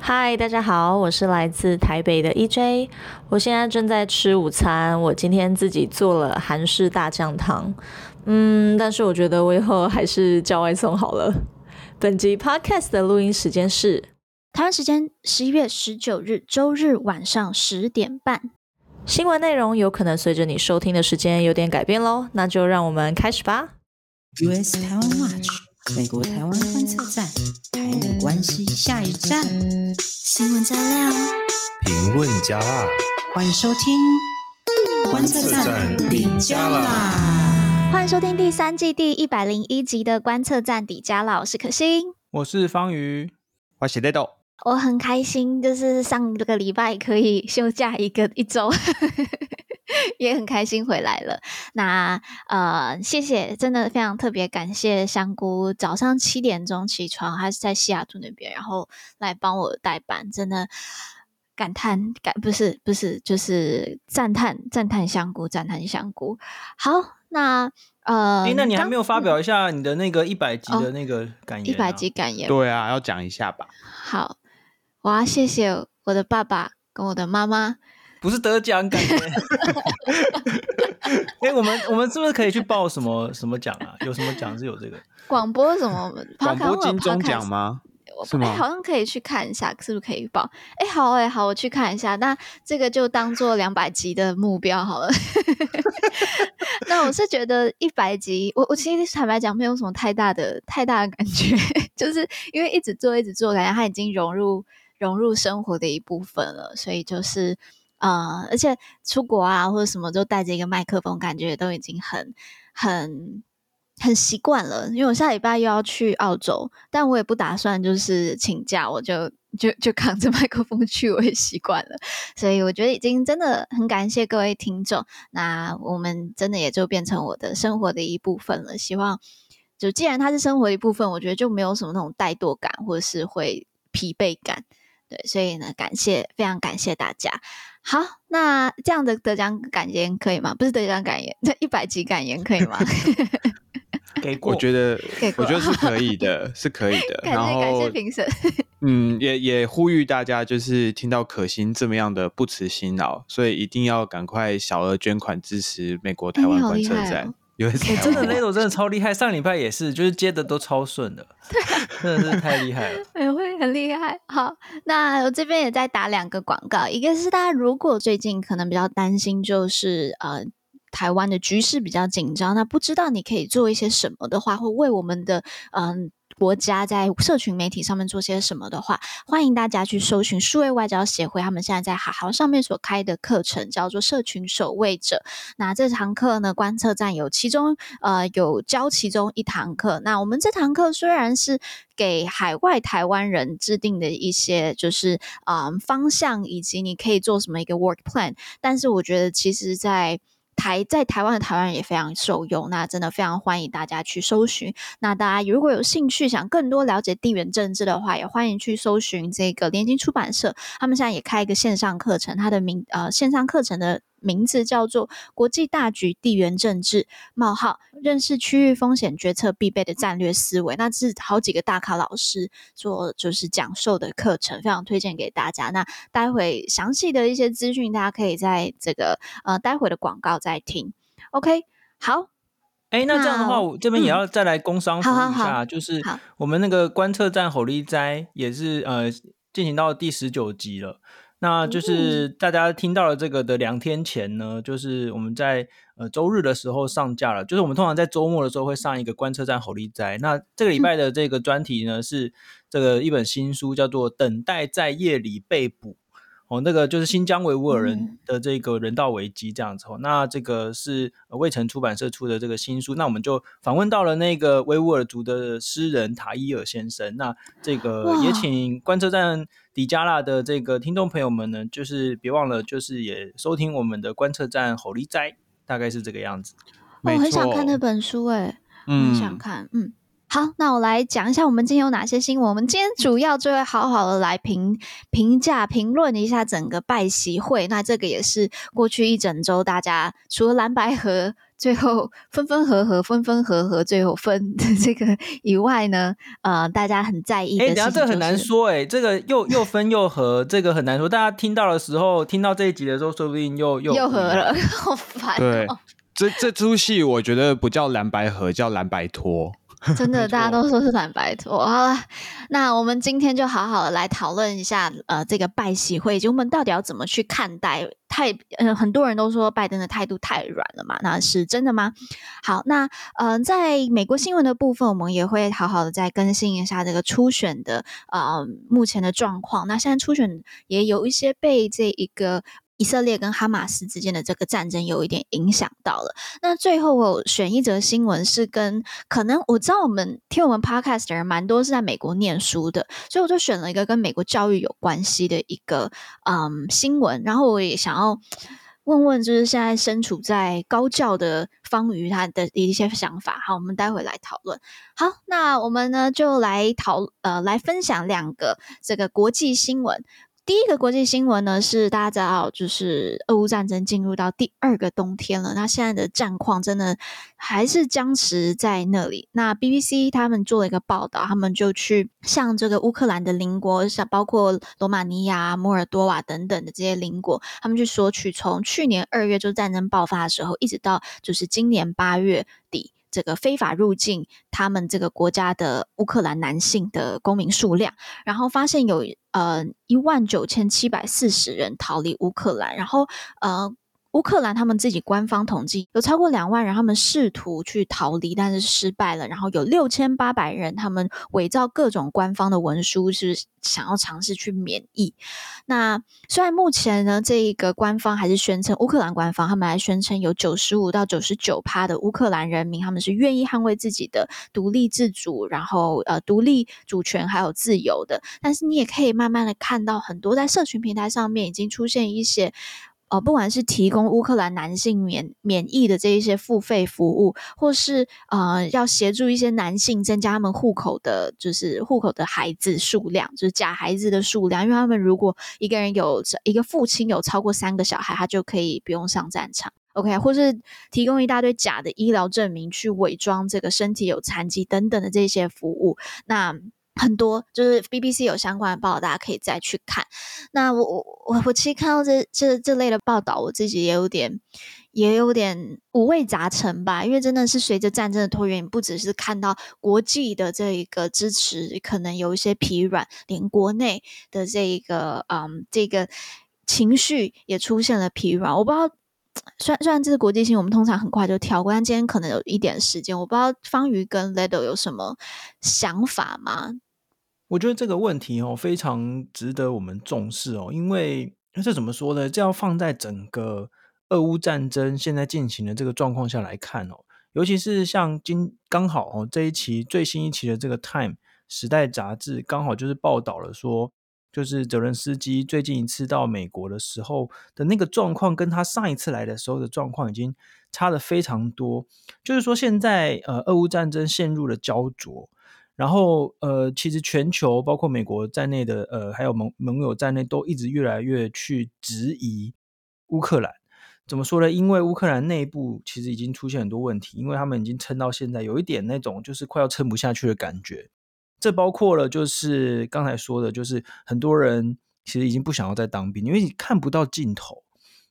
嗨，大家好，我是来自台北的 EJ，我现在正在吃午餐。我今天自己做了韩式大酱汤，嗯，但是我觉得我以后还是叫外送好了。本集 Podcast 的录音时间是台湾时间十一月十九日周日晚上十点半。新闻内容有可能随着你收听的时间有点改变喽，那就让我们开始吧。US 台湾 Watch。美国台湾观测站，台美关系下一站，新闻加料，评论加辣，欢迎收听观测站底加啦！欢迎收听第三季第一百零一集的观测站底加啦！我是可心，我是方瑜，我是雷豆。我很开心，就是上个礼拜可以休假一个一周。也很开心回来了。那呃，谢谢，真的非常特别感谢香菇，早上七点钟起床，还是在西雅图那边，然后来帮我代班，真的感叹感不是不是，就是赞叹赞叹香菇，赞叹香菇。好，那呃，诶，那你还没有发表一下你的那个一百集的那个感言？啊？一百集感言？对啊，要讲一下吧。好，我要谢谢我的爸爸跟我的妈妈。不是得奖感觉，哎、欸，我们我们是不是可以去报什么什么奖啊？有什么奖是有这个广播什么广播金钟奖吗？是吗？哎、欸，好像可以去看一下，是不是可以报？哎、欸，好哎、欸，好，我去看一下。那这个就当做两百集的目标好了。那我是觉得一百集，我我其实坦白讲，没有什么太大的太大的感觉，就是因为一直做一直做，感觉它已经融入融入生活的一部分了，所以就是。啊、呃，而且出国啊或者什么，就带着一个麦克风，感觉都已经很很很习惯了。因为我下礼拜又要去澳洲，但我也不打算就是请假，我就就就扛着麦克风去，我也习惯了。所以我觉得已经真的很感谢各位听众，那我们真的也就变成我的生活的一部分了。希望就既然它是生活的一部分，我觉得就没有什么那种怠惰感，或者是会疲惫感。对，所以呢，感谢，非常感谢大家。好，那这样的得奖感言可以吗？不是得奖感言，这一百集感言可以吗？给过，我觉得，我觉得是可以的，是可以的。感谢感谢评审。嗯，也也呼吁大家，就是听到可心这么样的不辞辛劳，所以一定要赶快小额捐款支持美国台湾观测站。有、欸欸、真的那种真的超厉害，上礼拜也是，就是接的都超顺的，真的是太厉害了，也会很厉害。好，那我这边也在打两个广告，一个是大家如果最近可能比较担心，就是呃台湾的局势比较紧张，那不知道你可以做一些什么的话，会为我们的嗯。呃国家在社群媒体上面做些什么的话，欢迎大家去搜寻数位外交协会，他们现在在好好上面所开的课程叫做社群守卫者。那这堂课呢，观测站有其中呃有教其中一堂课。那我们这堂课虽然是给海外台湾人制定的一些就是嗯、方向，以及你可以做什么一个 work plan，但是我觉得其实在台在台湾的台湾人也非常受用，那真的非常欢迎大家去搜寻。那大家如果有兴趣想更多了解地缘政治的话，也欢迎去搜寻这个联经出版社，他们现在也开一个线上课程，它的名呃线上课程的。名字叫做《国际大局地缘政治：冒号认识区域风险决策必备的战略思维》，那是好几个大咖老师做就是讲授的课程，非常推荐给大家。那待会详细的一些资讯，大家可以在这个呃待会的广告再听。OK，好。哎、欸，那这样的话，我这边也要再来工商服务一下，嗯、就是我们那个观测站吼力斋也是呃进行到第十九集了。那就是大家听到了这个的两天前呢，就是我们在呃周日的时候上架了。就是我们通常在周末的时候会上一个观测站吼力斋。那这个礼拜的这个专题呢，是这个一本新书，叫做《等待在夜里被捕》。哦，那个就是新疆维吾尔人的这个人道危机这样子。哦、嗯，那这个是卫城出版社出的这个新书。那我们就访问到了那个维吾尔族的诗人塔伊尔先生。那这个也请观测站迪加拉的这个听众朋友们呢，就是别忘了，就是也收听我们的观测站吼力斋，大概是这个样子。我、哦、很想看那本书，诶，嗯，很想看，嗯。好，那我来讲一下我们今天有哪些新闻。我们今天主要就会好好的来评评价、评论一下整个拜习会。那这个也是过去一整周大家除了蓝白河最后分分合合，分分合合，最后分的这个以外呢，呃，大家很在意的、就是。哎、欸，等下这个很难说、欸，哎，这个又又分又合，这个很难说。大家听到的时候，听到这一集的时候，说不定又又又合了，好烦、喔。对，这这出戏我觉得不叫蓝白合，叫蓝白拖。真的，大家都说是蓝白拖。好了，那我们今天就好好的来讨论一下，呃，这个拜喜会，就我们到底要怎么去看待？太，呃，很多人都说拜登的态度太软了嘛，那是真的吗？好，那呃，在美国新闻的部分，我们也会好好的再更新一下这个初选的呃目前的状况。那现在初选也有一些被这一个。以色列跟哈马斯之间的这个战争有一点影响到了。那最后我选一则新闻是跟可能我知道我们听我们 podcast 的人蛮多是在美国念书的，所以我就选了一个跟美国教育有关系的一个嗯新闻。然后我也想要问问，就是现在身处在高教的方瑜他的一些想法。好，我们待会来讨论。好，那我们呢就来讨呃来分享两个这个国际新闻。第一个国际新闻呢，是大家知道，就是俄乌战争进入到第二个冬天了。那现在的战况真的还是僵持在那里。那 BBC 他们做了一个报道，他们就去向这个乌克兰的邻国，像包括罗马尼亚、摩尔多瓦等等的这些邻国，他们去索取从去年二月就战争爆发的时候，一直到就是今年八月底。这个非法入境他们这个国家的乌克兰男性的公民数量，然后发现有呃一万九千七百四十人逃离乌克兰，然后呃。乌克兰他们自己官方统计，有超过两万人，他们试图去逃离，但是失败了。然后有六千八百人，他们伪造各种官方的文书，是想要尝试去免疫。那虽然目前呢，这一个官方还是宣称，乌克兰官方他们还宣称有九十五到九十九趴的乌克兰人民，他们是愿意捍卫自己的独立自主，然后呃独立主权还有自由的。但是你也可以慢慢的看到，很多在社群平台上面已经出现一些。呃，不管是提供乌克兰男性免免疫的这一些付费服务，或是呃要协助一些男性增加他们户口的，就是户口的孩子数量，就是假孩子的数量，因为他们如果一个人有一个父亲有超过三个小孩，他就可以不用上战场，OK，或是提供一大堆假的医疗证明去伪装这个身体有残疾等等的这些服务，那。很多就是 BBC 有相关的报道，大家可以再去看。那我我我我其实看到这这这类的报道，我自己也有点也有点五味杂陈吧。因为真的是随着战争的拖延，不只是看到国际的这一个支持可能有一些疲软，连国内的这一个嗯这个情绪也出现了疲软。我不知道。虽然虽然这是国际性，我们通常很快就跳过，但今天可能有一点时间，我不知道方瑜跟 Ledo 有什么想法吗？我觉得这个问题哦，非常值得我们重视哦，因为这怎么说呢？这要放在整个俄乌战争现在进行的这个状况下来看哦，尤其是像今刚好哦这一期最新一期的这个《Time》时代杂志，刚好就是报道了说。就是泽伦斯基最近一次到美国的时候的那个状况，跟他上一次来的时候的状况已经差的非常多。就是说，现在呃，俄乌战争陷入了焦灼，然后呃，其实全球包括美国在内的呃，还有盟盟友在内，都一直越来越去质疑乌克兰。怎么说呢？因为乌克兰内部其实已经出现很多问题，因为他们已经撑到现在，有一点那种就是快要撑不下去的感觉。这包括了，就是刚才说的，就是很多人其实已经不想要再当兵，因为你看不到尽头，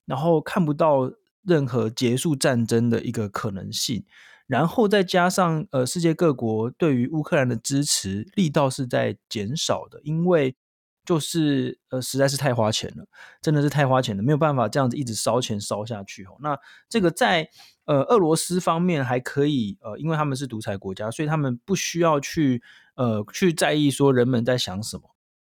然后看不到任何结束战争的一个可能性，然后再加上呃，世界各国对于乌克兰的支持力道是在减少的，因为就是呃，实在是太花钱了，真的是太花钱了，没有办法这样子一直烧钱烧下去哦。那这个在呃俄罗斯方面还可以，呃，因为他们是独裁国家，所以他们不需要去。呃，去在意说人们在想什么，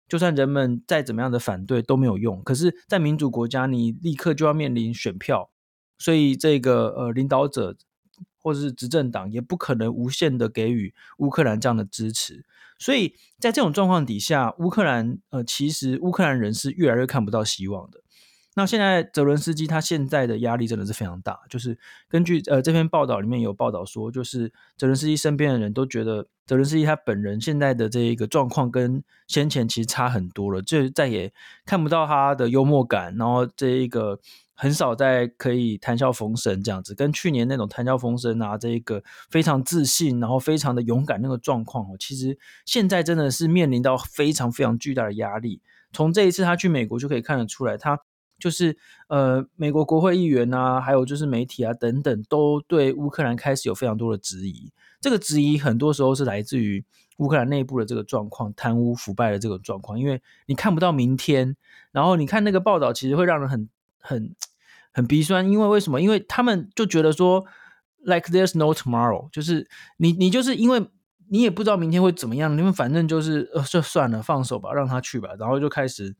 就算人们再怎么样的反对都没有用。可是，在民主国家，你立刻就要面临选票，所以这个呃领导者或者是执政党也不可能无限的给予乌克兰这样的支持。所以在这种状况底下，乌克兰呃其实乌克兰人是越来越看不到希望的。那现在泽伦斯基他现在的压力真的是非常大，就是根据呃这篇报道里面有报道说，就是泽伦斯基身边的人都觉得泽伦斯基他本人现在的这一个状况跟先前其实差很多了，就再也看不到他的幽默感，然后这一个很少在可以谈笑风生这样子，跟去年那种谈笑风生啊，这一个非常自信，然后非常的勇敢那个状况哦，其实现在真的是面临到非常非常巨大的压力。从这一次他去美国就可以看得出来，他。就是呃，美国国会议员啊，还有就是媒体啊等等，都对乌克兰开始有非常多的质疑。这个质疑很多时候是来自于乌克兰内部的这个状况，贪污腐败的这个状况。因为你看不到明天，然后你看那个报道，其实会让人很很很鼻酸。因为为什么？因为他们就觉得说，like there's no tomorrow，就是你你就是因为你也不知道明天会怎么样，你们反正就是呃，就算了，放手吧，让他去吧，然后就开始。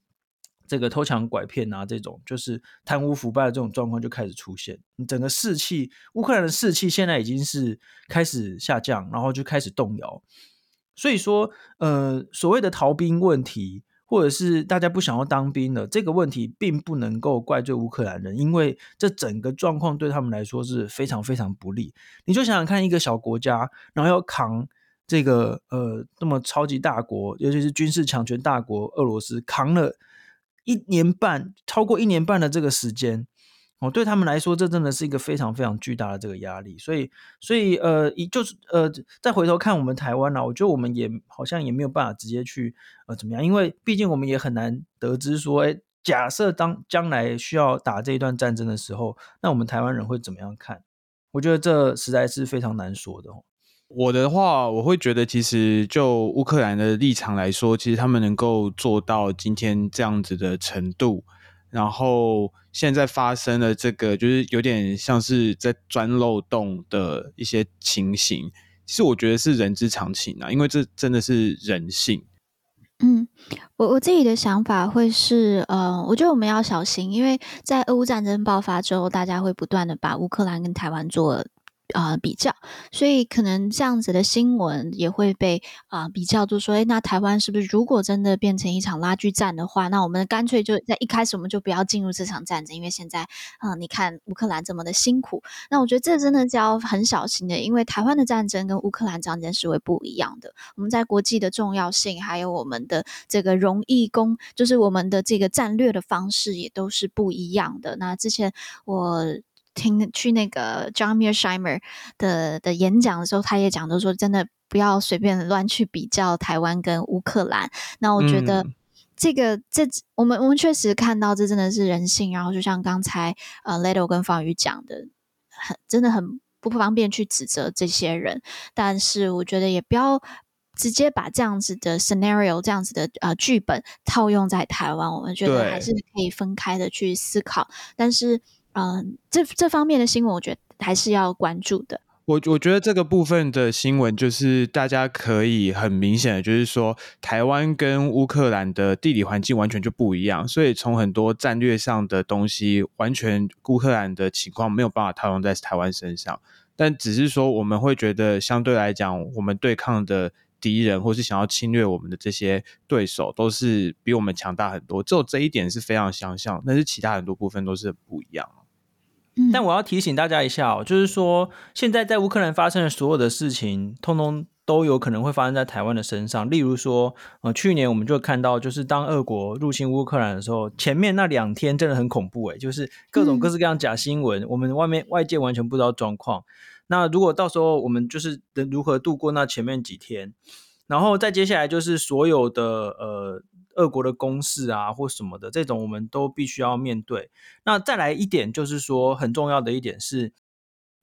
这个偷抢拐骗啊，这种就是贪污腐败的这种状况就开始出现。你整个士气，乌克兰的士气现在已经是开始下降，然后就开始动摇。所以说，呃，所谓的逃兵问题，或者是大家不想要当兵的这个问题，并不能够怪罪乌克兰人，因为这整个状况对他们来说是非常非常不利。你就想想看，一个小国家，然后要扛这个呃那么超级大国，尤其是军事强权大国俄罗斯，扛了。一年半，超过一年半的这个时间，哦，对他们来说，这真的是一个非常非常巨大的这个压力。所以，所以，呃，一就是呃，再回头看我们台湾呢，我觉得我们也好像也没有办法直接去呃怎么样，因为毕竟我们也很难得知说，哎，假设当将来需要打这一段战争的时候，那我们台湾人会怎么样看？我觉得这实在是非常难说的哦。我的话，我会觉得，其实就乌克兰的立场来说，其实他们能够做到今天这样子的程度，然后现在发生了这个，就是有点像是在钻漏洞的一些情形，其实我觉得是人之常情啊，因为这真的是人性。嗯，我我自己的想法会是，呃，我觉得我们要小心，因为在俄乌战争爆发之后，大家会不断的把乌克兰跟台湾做。啊、比较，所以可能这样子的新闻也会被啊、比较，就说，诶，那台湾是不是如果真的变成一场拉锯战的话，那我们干脆就在一开始我们就不要进入这场战争，因为现在，嗯、呃，你看乌克兰这么的辛苦，那我觉得这真的是要很小心的，因为台湾的战争跟乌克兰战争是会不一样的，我们在国际的重要性，还有我们的这个容易攻，就是我们的这个战略的方式也都是不一样的。那之前我。听去那个 John Mearsheimer 的的演讲的时候，他也讲，都说真的不要随便乱去比较台湾跟乌克兰。那我觉得这个、嗯、这我们我们确实看到这真的是人性。然后就像刚才呃 Leto 跟方宇讲的，很真的很不方便去指责这些人。但是我觉得也不要直接把这样子的 scenario 这样子的呃剧本套用在台湾。我们觉得还是可以分开的去思考。但是。嗯，这这方面的新闻，我觉得还是要关注的。我我觉得这个部分的新闻，就是大家可以很明显的，就是说台湾跟乌克兰的地理环境完全就不一样，所以从很多战略上的东西，完全乌克兰的情况没有办法套用在台湾身上。但只是说，我们会觉得相对来讲，我们对抗的。敌人或是想要侵略我们的这些对手，都是比我们强大很多。只有这一点是非常相像，但是其他很多部分都是不一样。嗯，但我要提醒大家一下哦，就是说现在在乌克兰发生的所有的事情，通通都有可能会发生在台湾的身上。例如说，呃，去年我们就看到，就是当俄国入侵乌克兰的时候，前面那两天真的很恐怖诶，就是各种各式各样假新闻，嗯，我们外面外界完全不知道状况。那如果到时候我们就是如何度过那前面几天，然后再接下来就是所有的呃俄国的攻势啊或什么的这种，我们都必须要面对。那再来一点就是说很重要的一点是，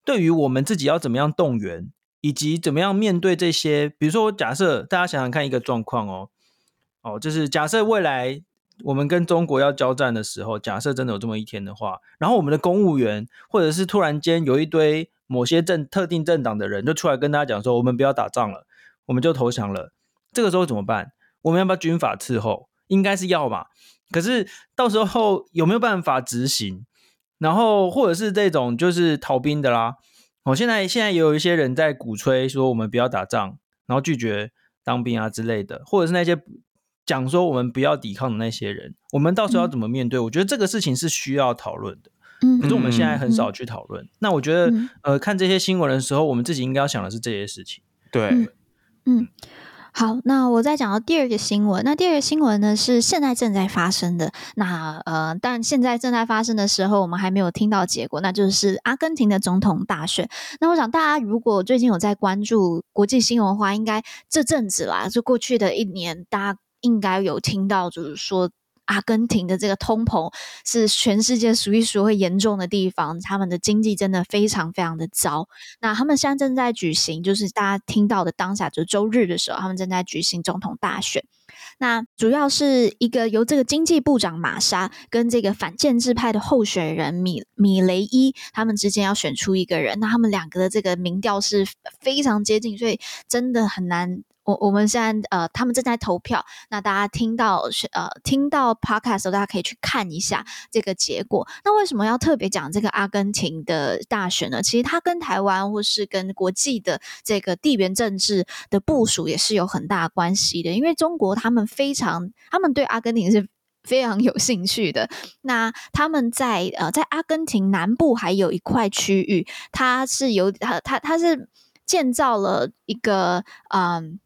对于我们自己要怎么样动员，以及怎么样面对这些，比如说假设大家想想看一个状况哦，哦就是假设未来我们跟中国要交战的时候，假设真的有这么一天的话，然后我们的公务员或者是突然间有一堆。某些政特定政党的人就出来跟大家讲说：“我们不要打仗了，我们就投降了。”这个时候怎么办？我们要不要军法伺候？应该是要嘛。可是到时候有没有办法执行？然后或者是这种就是逃兵的啦。我现在现在也有一些人在鼓吹说我们不要打仗，然后拒绝当兵啊之类的，或者是那些讲说我们不要抵抗的那些人，我们到时候要怎么面对？嗯、我觉得这个事情是需要讨论的。嗯，可是我们现在很少去讨论。嗯、那我觉得，嗯、呃，看这些新闻的时候，我们自己应该要想的是这些事情。对，嗯。好，那我再讲到第二个新闻。那第二个新闻呢，是现在正在发生的。那呃，但现在正在发生的时候，我们还没有听到结果，那就是阿根廷的总统大选。那我想大家如果最近有在关注国际新闻的话，应该这阵子啦，就过去的一年，大家应该有听到，就是说。阿根廷的这个通膨是全世界数一数二严重的地方，他们的经济真的非常非常的糟。那他们现在正在举行，就是大家听到的当下，就是周日的时候，他们正在举行总统大选。那主要是一个由这个经济部长玛莎跟这个反建制派的候选人米米雷伊他们之间要选出一个人。那他们两个的这个民调是非常接近，所以真的很难。我我们现在呃，他们正在投票。那大家听到是呃，听到 podcast 的，大家可以去看一下这个结果。那为什么要特别讲这个阿根廷的大选呢？其实它跟台湾或是跟国际的这个地缘政治的部署也是有很大关系的。因为中国他们非常，他们对阿根廷是非常有兴趣的。那他们在呃，在阿根廷南部还有一块区域，它是有它它它是建造了一个嗯。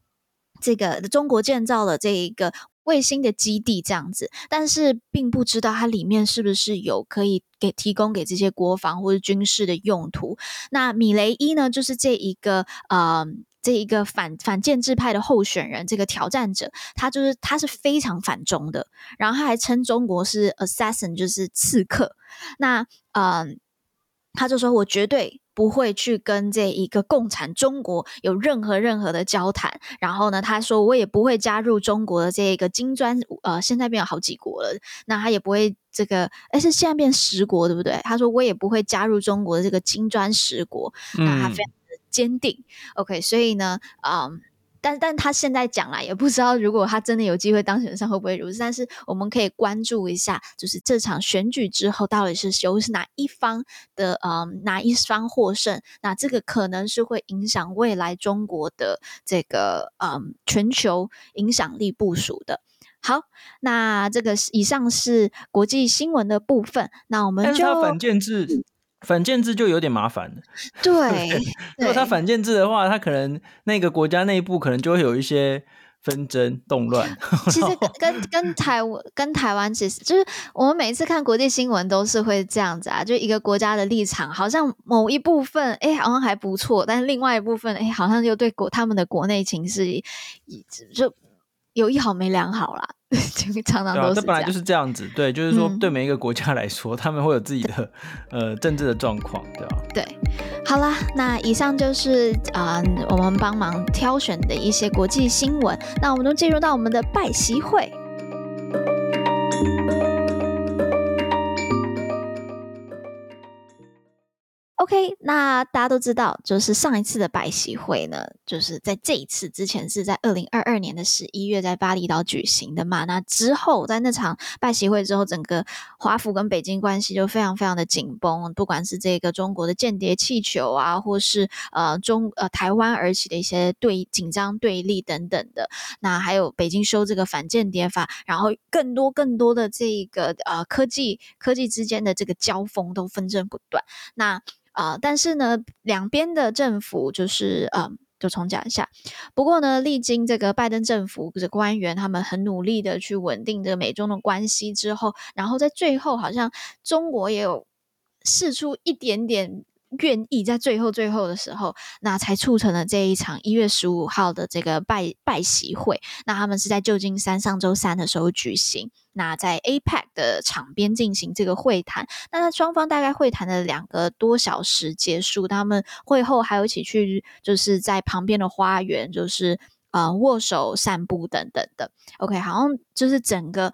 这个中国建造了这一个卫星的基地，这样子，但是并不知道它里面是不是有可以给提供给这些国防或者军事的用途。那米雷伊呢，就是这一个呃，这一个反反建制派的候选人，这个挑战者，他就是他是非常反中的，然后他还称中国是 assassin，就是刺客。那呃，他就说我绝对。不会去跟这一个共产中国有任何任何的交谈，然后呢，他说我也不会加入中国的这一个金砖，呃，现在变有好几国了，那他也不会这个，哎，是现在变十国对不对？他说我也不会加入中国的这个金砖十国，那他非常的坚定。嗯、OK，所以呢，嗯。但但他现在讲来也不知道，如果他真的有机会当选上，会不会如此？但是我们可以关注一下，就是这场选举之后，到底是由是哪一方的呃哪一方获胜？那这个可能是会影响未来中国的这个嗯、呃、全球影响力部署的。好，那这个以上是国际新闻的部分。那我们就反建制。反建制就有点麻烦了。对，如果他反建制的话，他可能那个国家内部可能就会有一些纷争、动乱。其实跟跟跟台湾跟台湾其实就是我们每一次看国际新闻都是会这样子啊，就一个国家的立场好像某一部分哎好像还不错，但是另外一部分哎好像又对国他们的国内情势就有一好没两好啦。常常都是这样，这本来就是这样子。对，就是说，对每一个国家来说，嗯、他们会有自己的呃政治的状况，对吧？对，好啦，那以上就是啊、呃，我们帮忙挑选的一些国际新闻。那我们都进入到我们的拜习会。OK，那大家都知道，就是上一次的拜习会呢，就是在这一次之前是在二零二二年的十一月在巴厘岛举行的嘛。那之后在那场拜习会之后，整个华府跟北京关系就非常非常的紧绷，不管是这个中国的间谍气球啊，或是呃中呃台湾而起的一些对紧张对立等等的。那还有北京修这个反间谍法，然后更多更多的这个呃科技科技之间的这个交锋都纷争不断。那啊、但是呢，两边的政府就是，嗯、呃，就重讲一下。不过呢，历经这个拜登政府的官员，他们很努力的去稳定这个美中的关系之后，然后在最后，好像中国也有试出一点点。愿意在最后最后的时候，那才促成了这一场一月十五号的这个拜拜席会。那他们是在旧金山上周三的时候举行，那在 APEC 的场边进行这个会谈。那双方大概会谈了两个多小时结束，他们会后还有一起去，就是在旁边的花园，就是。呃，握手、散步等等的，OK，好像就是整个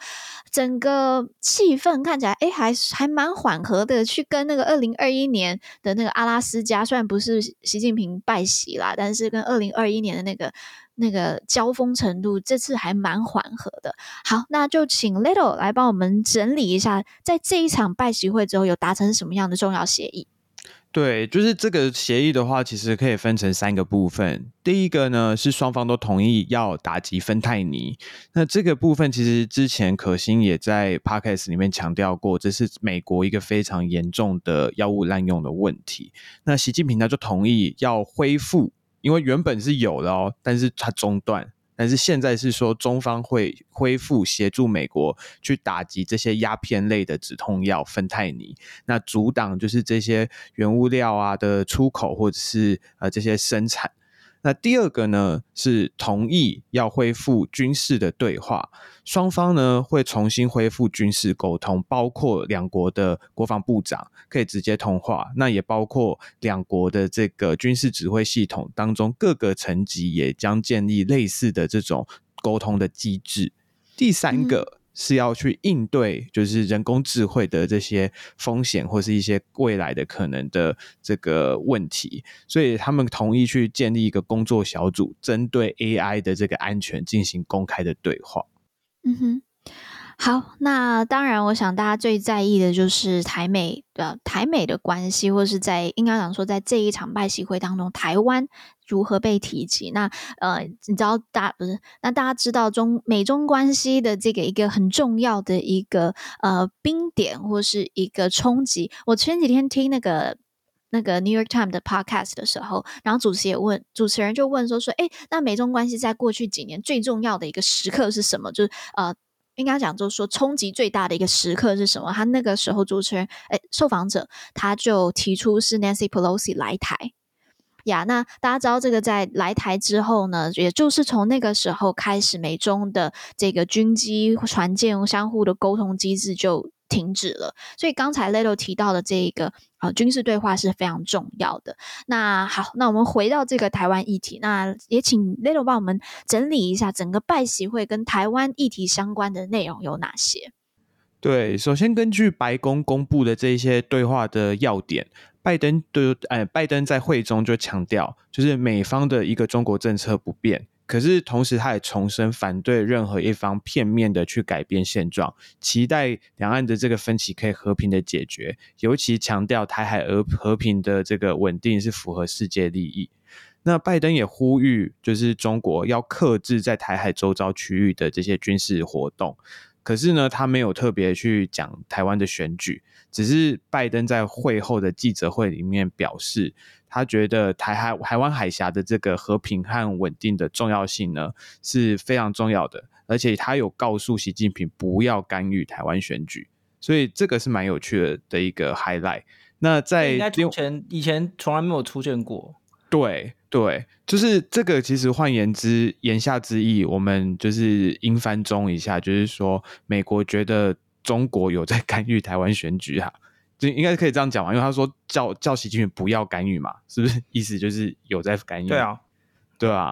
整个气氛看起来，哎，还还蛮缓和的。去跟那个二零二一年的那个阿拉斯加，虽然不是习近平拜习啦，但是跟二零二一年的那个那个交锋程度，这次还蛮缓和的。好，那就请 Little 来帮我们整理一下，在这一场拜习会之后，有达成什么样的重要协议？对，就是这个协议的话，其实可以分成三个部分。第一个呢，是双方都同意要打击芬太尼。那这个部分其实之前可心也在 Podcast 里面强调过，这是美国一个非常严重的药物滥用的问题。那习近平他就同意要恢复，因为原本是有的哦，但是他中断。但是现在是说，中方会恢复协助美国去打击这些鸦片类的止痛药芬太尼，那阻挡就是这些原物料啊的出口或者是呃这些生产。那第二个呢，是同意要恢复军事的对话，双方呢会重新恢复军事沟通，包括两国的国防部长可以直接通话，那也包括两国的这个军事指挥系统当中各个层级也将建立类似的这种沟通的机制。第三个。是要去应对，就是人工智慧的这些风险，或是一些未来的可能的这个问题，所以他们同意去建立一个工作小组，针对 AI 的这个安全进行公开的对话。嗯哼。好，那当然，我想大家最在意的就是台美的台美的关系，或是在应该讲说，在这一场拜习会当中，台湾如何被提及？那呃，你知道大不是？那大家知道中美中关系的这个一个很重要的一个呃冰点，或是一个冲击。我前几天听那个那个 New York Times 的 Podcast 的时候，然后主持也问主持人就问说说，哎，那美中关系在过去几年最重要的一个时刻是什么？就是呃。应该讲，就是说冲击最大的一个时刻是什么？他那个时候主持人，诶，受访者他就提出是 Nancy Pelosi 来台呀。那大家知道这个在来台之后呢，也就是从那个时候开始，美中的这个军机、船舰相互的沟通机制就停止了。所以刚才 Leto 提到的这一个。啊，军事对话是非常重要的。那好，那我们回到这个台湾议题，那也请 Leto 帮我们整理一下整个拜习会跟台湾议题相关的内容有哪些？对，首先根据白宫公布的这些对话的要点，拜登对，呃，拜登在会中就强调，就是美方的一个中国政策不变。可是同时，他也重申反对任何一方片面的去改变现状，期待两岸的这个分歧可以和平的解决，尤其强调台海和和平的这个稳定是符合世界利益。那拜登也呼吁，就是中国要克制在台海周遭区域的这些军事活动。可是呢，他没有特别去讲台湾的选举，只是拜登在会后的记者会里面表示。他觉得台海、台湾海峡的这个和平和稳定的重要性呢，是非常重要的，而且他有告诉习近平不要干预台湾选举，所以这个是蛮有趣的的一个 highlight。那在之前以前从来没有出现过，对对，就是这个。其实换言之，言下之意，我们就是英翻中一下，就是说美国觉得中国有在 干预台湾选举哈。就应该可以这样讲嘛，因为他说叫叫习近平不要干预嘛，是不是？意思就是有在干预。对啊，对啊。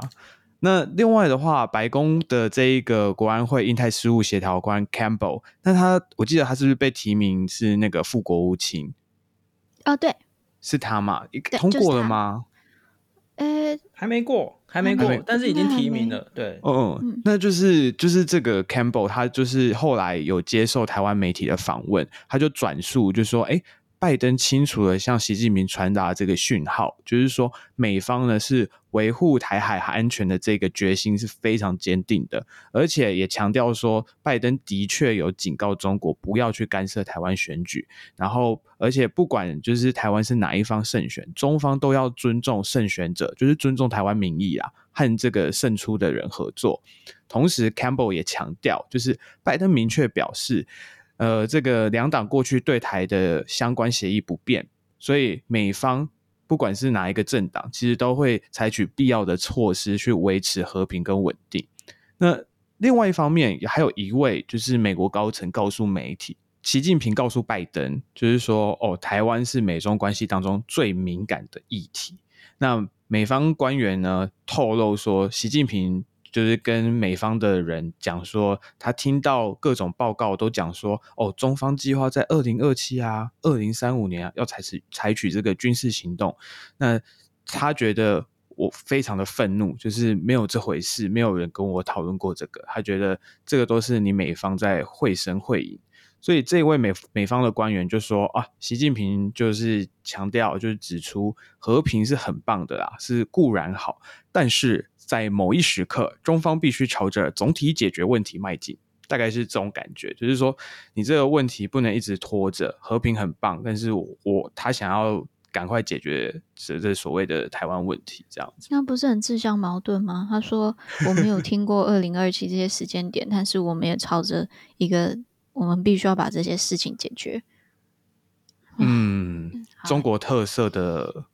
那另外的话，白宫的这一个国安会印太事务协调官 Campbell，那他我记得他是不是被提名是那个副国务卿？哦，对，是他嘛？通过了吗？呃，还没过，还没过，但是已经提名了。对，哦嗯，那就是就是这个 Campbell，他就是后来有接受台湾媒体的访问，他就转述，就说，哎。拜登清楚地向习近平传达这个讯号，就是说美方呢是维护台海安全的这个决心是非常坚定的，而且也强调说，拜登的确有警告中国不要去干涉台湾选举，然后而且不管就是台湾是哪一方胜选，中方都要尊重胜选者，就是尊重台湾民意啊，和这个胜出的人合作。同时，Campbell 也强调，就是拜登明确表示。呃，这个两党过去对台的相关协议不变，所以美方不管是哪一个政党，其实都会采取必要的措施去维持和平跟稳定。那另外一方面，还有一位就是美国高层告诉媒体，习近平告诉拜登，就是说，哦，台湾是美中关系当中最敏感的议题。那美方官员呢透露说，习近平。就是跟美方的人讲说，他听到各种报告都讲说，哦，中方计划在二零二七啊、二零三五年啊要采取采取这个军事行动。那他觉得我非常的愤怒，就是没有这回事，没有人跟我讨论过这个。他觉得这个都是你美方在绘声绘影，所以这位美美方的官员就说啊，习近平就是强调，就是指出和平是很棒的啦，是固然好，但是在某一时刻，中方必须朝着总体解决问题迈进。大概是这种感觉，就是说你这个问题不能一直拖着，和平很棒，但是我我他想要赶快解决这这所谓的台湾问题，这样子，那不是很自相矛盾吗？他说我没有听过二零二七这些时间点，但是我们也朝着一个我们必须要把这些事情解决。嗯，中国特色的。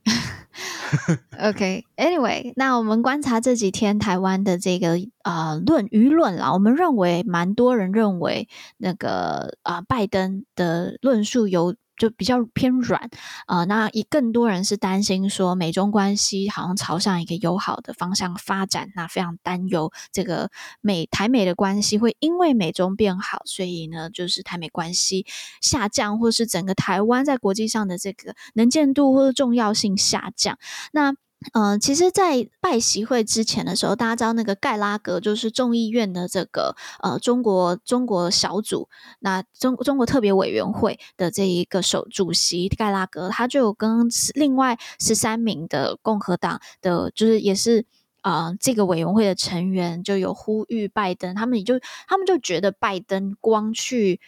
OK，Anyway，、那我们观察这几天台湾的这个、呃、论舆论啦，我们认为蛮多人认为那个啊、呃、拜登的论述有。就比较偏软、呃，那也更多人是担心说美中关系好像朝向一个友好的方向发展，那非常担忧这个美台美的关系会因为美中变好，所以呢就是台美关系下降，或是整个台湾在国际上的这个能见度或者重要性下降，那。嗯、其实，在拜习会之前的时候，大家知道那个盖拉格就是众议院的这个呃中国中国小组，那中中国特别委员会的这一个首主席盖拉格，他就有跟另外十三名的共和党的，就是也是啊、这个委员会的成员，就有呼吁拜登，他们也就他们就觉得拜登光去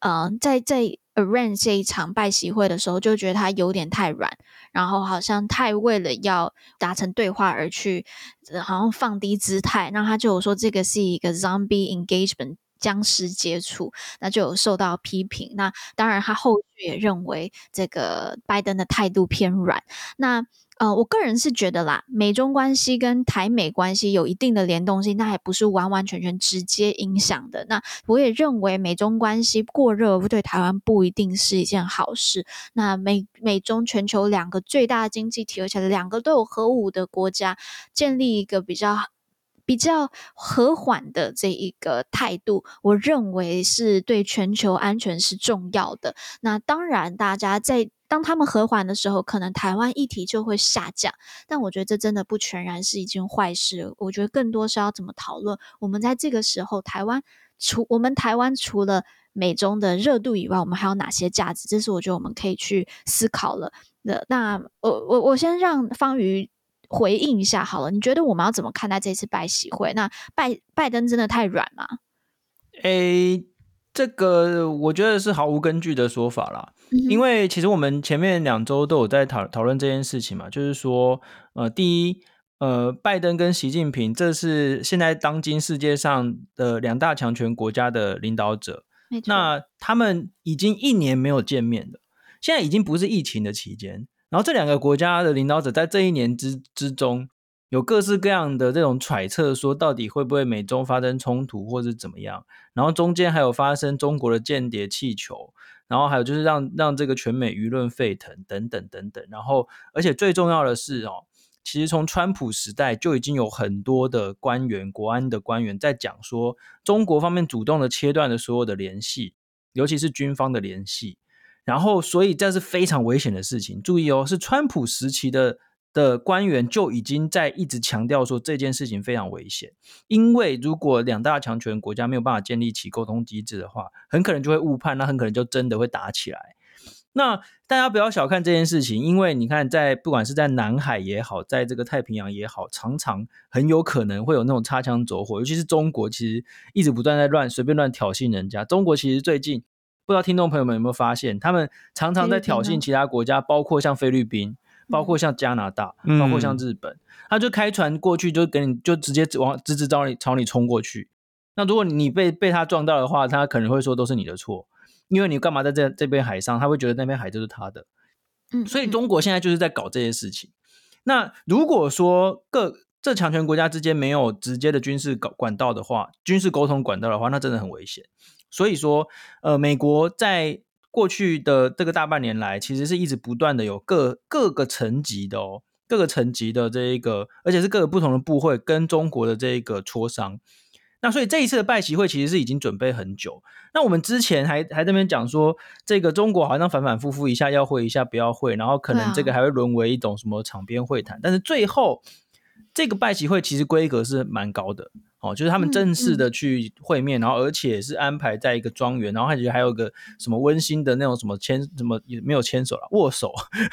嗯在在。arrange 这一场拜习会的时候，就觉得他有点太软，然后好像太为了要达成对话而去，好像放低姿态，那他就有说这个是一个 zombie engagement 僵尸接触，那就有受到批评。那当然，他后续也认为这个拜登的态度偏软。那呃，我个人是觉得啦，美中关系跟台美关系有一定的联动性，那还不是完完全全直接影响的。那我也认为美中关系过热对台湾不一定是一件好事。那美美中全球两个最大的经济体，而且两个都有核武的国家，建立一个比较比较和缓的这一个态度，我认为是对全球安全是重要的。那当然，大家在。当他们和缓的时候，可能台湾议题就会下降。但我觉得这真的不全然是一件坏事。我觉得更多是要怎么讨论。我们在这个时候，台湾除我们台湾除了美中的热度以外，我们还有哪些价值？这是我觉得我们可以去思考了。那那我我我先让方瑜回应一下好了。你觉得我们要怎么看待这次拜习会？那拜拜登真的太软吗？诶。这个我觉得是毫无根据的说法啦，因为其实我们前面两周都有在讨讨论这件事情嘛，就是说，呃，第一，呃，拜登跟习近平，这是现在当今世界上的两大强权国家的领导者，那他们已经一年没有见面了，现在已经不是疫情的期间，然后这两个国家的领导者在这一年之之中。有各式各样的这种揣测，说到底会不会美中发生冲突，或是怎么样？然后中间还有发生中国的间谍气球，然后还有就是让让这个全美舆论沸腾，等等等等。然后，而且最重要的是哦，其实从川普时代就已经有很多的官员、国安的官员在讲说，中国方面主动的切断了所有的联系，尤其是军方的联系。然后，所以这是非常危险的事情。注意哦，是川普时期的。的官员就已经在一直强调说这件事情非常危险，因为如果两大强权国家没有办法建立起沟通机制的话，很可能就会误判，那很可能就真的会打起来。那大家不要小看这件事情，因为你看，在不管是在南海也好，在这个太平洋也好，常常很有可能会有那种擦枪走火，尤其是中国其实一直不断在乱随便乱挑衅人家。中国其实最近不知道听众朋友们有没有发现，他们常常在挑衅其他国家，包括像菲律宾。包括像加拿大，包括像日本，嗯、他就开船过去，就给你就直接往直直朝你朝你冲过去。那如果你被被他撞到的话，他可能会说都是你的错，因为你干嘛在这这边海上？他会觉得那边海就是他的。嗯，所以中国现在就是在搞这些事情。那如果说各这强权国家之间没有直接的军事管管道的话，军事沟通管道的话，那真的很危险。所以说，呃，美国在。过去的这个大半年来，其实是一直不断的有各各个层级的哦，各个层级的这一个，而且是各个不同的部会跟中国的这一个磋商。那所以这一次的拜习会其实是已经准备很久。那我们之前还还在那边讲说，这个中国好像反反复复一下要会一下不要会，然后可能这个还会沦为一种什么场边会谈。但是最后这个拜习会其实规格是蛮高的哦，就是他们正式的去会面，嗯嗯、然后而且是安排在一个庄园，然后还觉得还有个什么温馨的那种什么牵什么也没有牵手了，握手，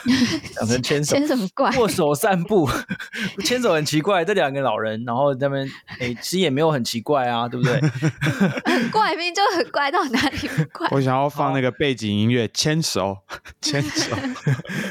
讲成牵手，牵什么怪？握手散步，牵手很奇怪，这两个老人，然后他们哎，其实也没有很奇怪啊，对不对？很怪，明明就很怪，到哪里不怪？我想要放那个背景音乐，牵手，牵手，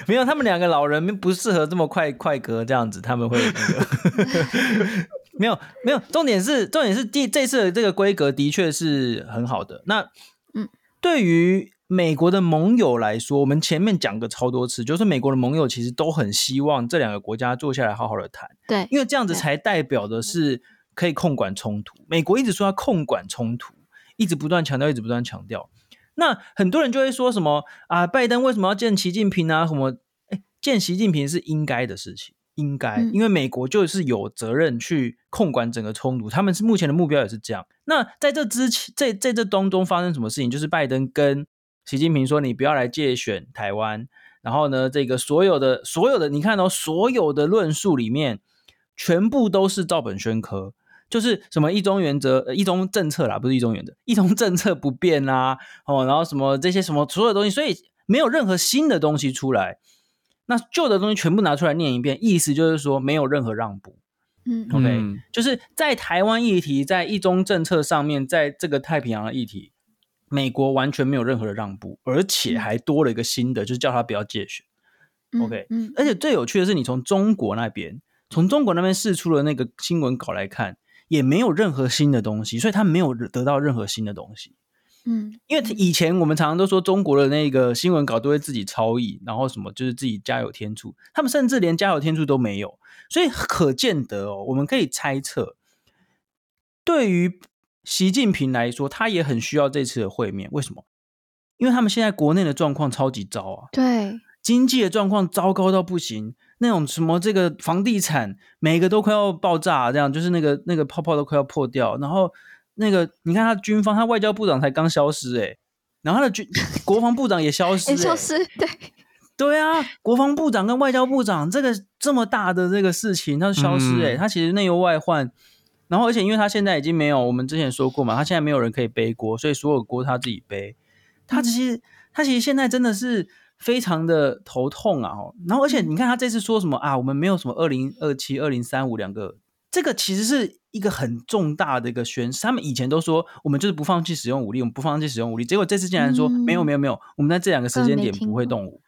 没有，他们两个老人不适合这么快快歌这样子，他们会那个。没有没有，重点是重点是第这次的这个规格的确是很好的。那嗯，对于美国的盟友来说，我们前面讲过超多次，就是美国的盟友其实都很希望这两个国家坐下来好好的谈。对，因为这样子才代表的是可以控管冲突。美国一直说要控管冲突，一直不断强调，一直不断强调。那很多人就会说什么啊，拜登为什么要见习近平啊？什么？哎，见习近平是应该的事情。应该，因为美国就是有责任去控管整个冲突，他们是目前的目标也是这样。那在这之前，在在这当中发生什么事情？就是拜登跟习近平说：“你不要来借选台湾。”然后呢，这个所有的所有的，你看到、哦、所有的论述里面，全部都是照本宣科，就是什么一中原则、一中政策啦，不是一中原则，一中政策不变啦，哦，然后什么这些什么所有东西，所以没有任何新的东西出来。那旧的东西全部拿出来念一遍，意思就是说没有任何让步。嗯，OK，就是在台湾议题，在一中政策上面，在这个太平洋的议题，美国完全没有任何的让步，而且还多了一个新的，就是叫他不要借选。OK，嗯，而且最有趣的是，你从中国那边，从中国那边释出了那个新闻稿来看，也没有任何新的东西，所以他没有得到任何新的东西。嗯，因为以前我们常常都说中国的那个新闻稿都会自己抄译，然后什么就是自己加油添醋，他们甚至连加油添醋都没有，所以可见得哦，我们可以猜测，对于习近平来说，他也很需要这次的会面。为什么？因为他们现在国内的状况超级糟啊，对，经济的状况糟糕到不行，那种什么这个房地产每个都快要爆炸，这样就是那个那个泡泡都快要破掉，然后。那个，你看他军方，他外交部长才刚消失哎，然后他的军国防部长也消失，消失，对，对啊，国防部长跟外交部长这个这么大的这个事情，他消失哎，他其实内忧外患，然后而且因为他现在已经没有，我们之前说过嘛，他现在没有人可以背锅，所以所有锅他自己背，他其实他其实现在真的是非常的头痛啊，然后而且你看他这次说什么啊，我们没有什么二零二七、二零三五两个。这个其实是一个很重大的一个宣示，他们以前都说我们就是不放弃使用武力，我们不放弃使用武力，结果这次竟然说、嗯、没有没有没有，我们在这两个时间点不会动武。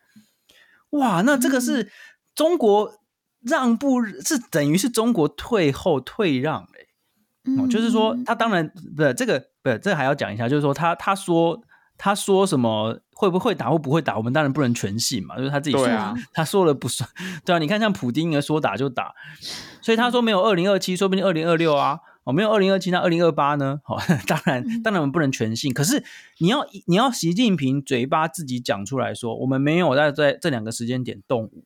哇，那这个是中国让步，是等于是中国退后退让嘞、欸嗯。就是说他当然不是这个，不是这个还要讲一下，就是说他他说他说什么。会不会打或不会打，我们当然不能全信嘛，就是他自己说，啊、他说了不算，对啊，你看像普丁啊，说打就打，所以他说没有二零二七，说不定二零二六啊，哦，没有二零二七，那二零二八呢？哦，当然，当然我们不能全信，可是你要你要习近平嘴巴自己讲出来说，我们没有在在这两个时间点动武，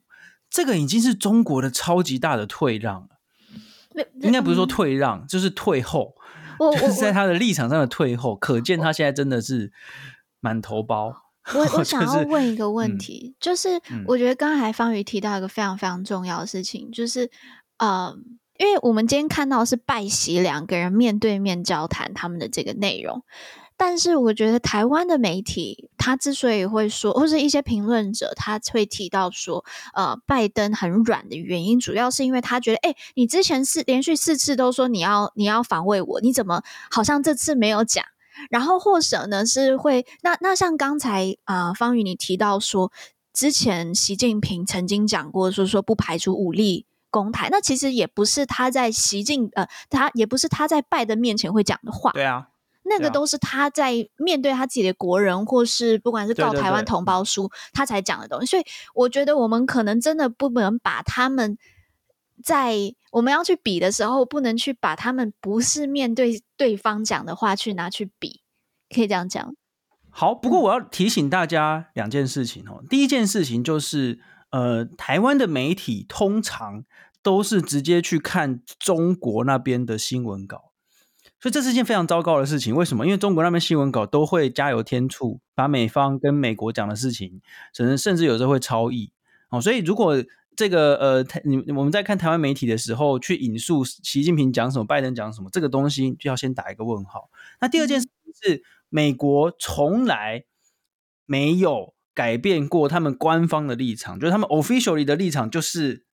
这个已经是中国的超级大的退让了，应该不是说退让，就是退后，就是在他的立场上的退后，可见他现在真的是满头包。我我 想要问一个问题，就是、嗯、就是我觉得刚才方宇提到一个非常非常重要的事情，就是呃，因为我们今天看到是拜席两个人面对面交谈他们的这个内容，但是我觉得台湾的媒体他之所以会说，或者一些评论者他会提到说，呃，拜登很软的原因，主要是因为他觉得，哎，你之前是连续四次都说你要你要防卫我，你怎么好像这次没有讲？然后或者呢是会那那像刚才啊、呃、方宇你提到说，之前习近平曾经讲过说说不排除武力攻台，那其实也不是他在习近呃他也不是他在拜登面前会讲的话，对啊，那个都是他在面对他自己的国人或是不管是告台湾同胞书，他才讲的东西，所以我觉得我们可能真的不能把他们。在我们要去比的时候，不能去把他们不是面对对方讲的话去拿去比，可以这样讲。好，不过我要提醒大家两件事情哦。第一件事情就是，呃，台湾的媒体通常都是直接去看中国那边的新闻稿，所以这是一件非常糟糕的事情。为什么？因为中国那边新闻稿都会加油添醋，把美方跟美国讲的事情，甚至甚至有时候会超译。哦，所以如果这个呃，台你我们在看台湾媒体的时候，去引述习近平讲什么，拜登讲什么，这个东西就要先打一个问号。那第二件事情是，美国从来没有改变过他们官方的立场，就是他们 officially 的立场就是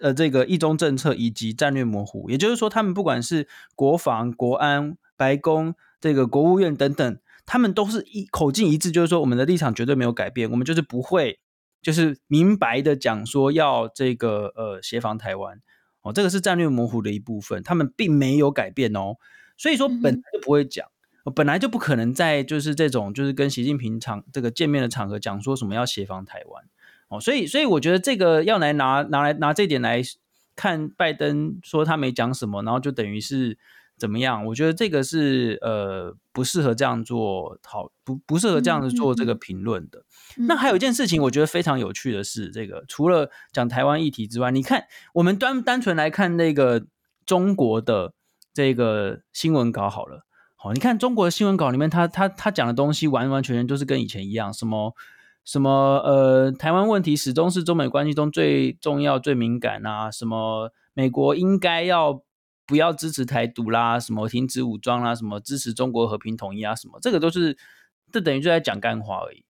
呃，这个一中政策以及战略模糊。也就是说，他们不管是国防、国安、白宫、这个国务院等等，他们都是一口径一致，就是说我们的立场绝对没有改变，我们就是不会。就是明白的讲说要这个呃协防台湾哦，这个是战略模糊的一部分，他们并没有改变哦，所以说本来就不会讲，嗯、本来就不可能在就是这种就是跟习近平场这个见面的场合讲说什么要协防台湾哦，所以所以我觉得这个要来拿拿来拿这点来看拜登说他没讲什么，然后就等于是。怎么样？我觉得这个是呃不适合这样做，讨不不适合这样子做这个评论的。嗯嗯、那还有一件事情，我觉得非常有趣的是，这个除了讲台湾议题之外，你看我们单单纯来看那个中国的这个新闻稿好了，好，你看中国的新闻稿里面他，他他他讲的东西完完全全都是跟以前一样，什么什么呃台湾问题始终是中美关系中最重要、最敏感啊，什么美国应该要。不要支持台独啦，什么停止武装啦，什么支持中国和平统一啊，什么这个都是，这等于就在讲干话而已。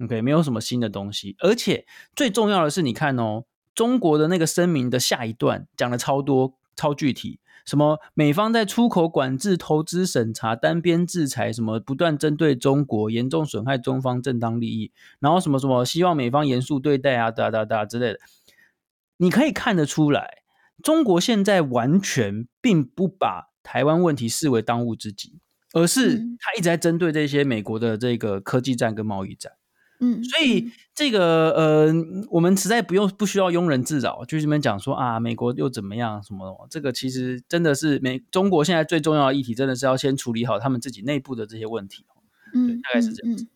OK，没有什么新的东西。而且最重要的是，你看哦，中国的那个声明的下一段讲的超多、超具体，什么美方在出口管制、投资审查、单边制裁，什么不断针对中国，严重损害中方正当利益，然后什么什么希望美方严肃对待啊，哒哒哒之类的，你可以看得出来。中国现在完全并不把台湾问题视为当务之急，而是他一直在针对这些美国的这个科技战跟贸易战。嗯，所以这个呃，我们实在不用不需要庸人自扰，就这边讲说啊，美国又怎么样什么的？这个其实真的是美中国现在最重要的议题，真的是要先处理好他们自己内部的这些问题。嗯，大概是这样子。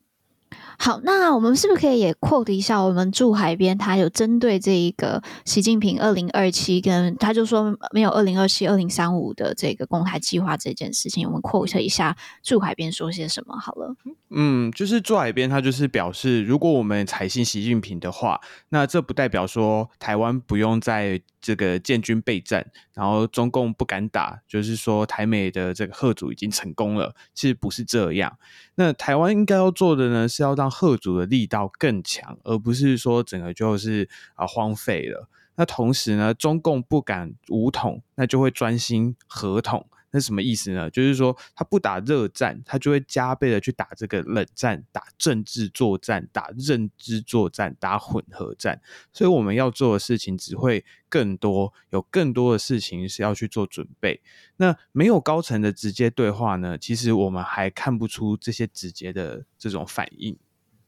好，那我们是不是可以也 quote 一下？我们住海边，他有针对这一个习近平二零二七跟他就说没有二零二七、二零三五的这个公台计划这件事情，我们 quote 一下住海边说些什么好了。嗯，就是住海边，他就是表示，如果我们采信习近平的话，那这不代表说台湾不用在这个建军备战，然后中共不敢打，就是说台美的这个贺主已经成功了。其实不是这样。那台湾应该要做的呢，是要让贺主的力道更强，而不是说整个就是啊荒废了。那同时呢，中共不敢武统，那就会专心合统。那什么意思呢？就是说他不打热战，他就会加倍的去打这个冷战，打政治作战，打认知作战，打混合战。所以我们要做的事情只会更多，有更多的事情是要去做准备。那没有高层的直接对话呢？其实我们还看不出这些直接的这种反应。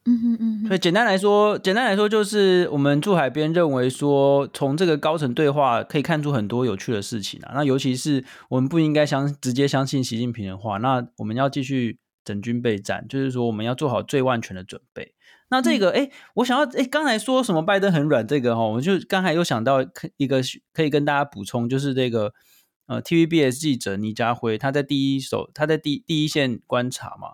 嗯哼嗯，所以简单来说，简单来说就是我们住海边认为说，从这个高层对话可以看出很多有趣的事情啊。那尤其是我们不应该相直接相信习近平的话，那我们要继续整军备战，就是说我们要做好最万全的准备。那这个，哎、嗯，我想要，哎，刚才说什么拜登很软，这个哈，我就刚才又想到一个可以跟大家补充，就是这个呃，TVBS 记者倪家辉，他在第一手，他在第第一线观察嘛。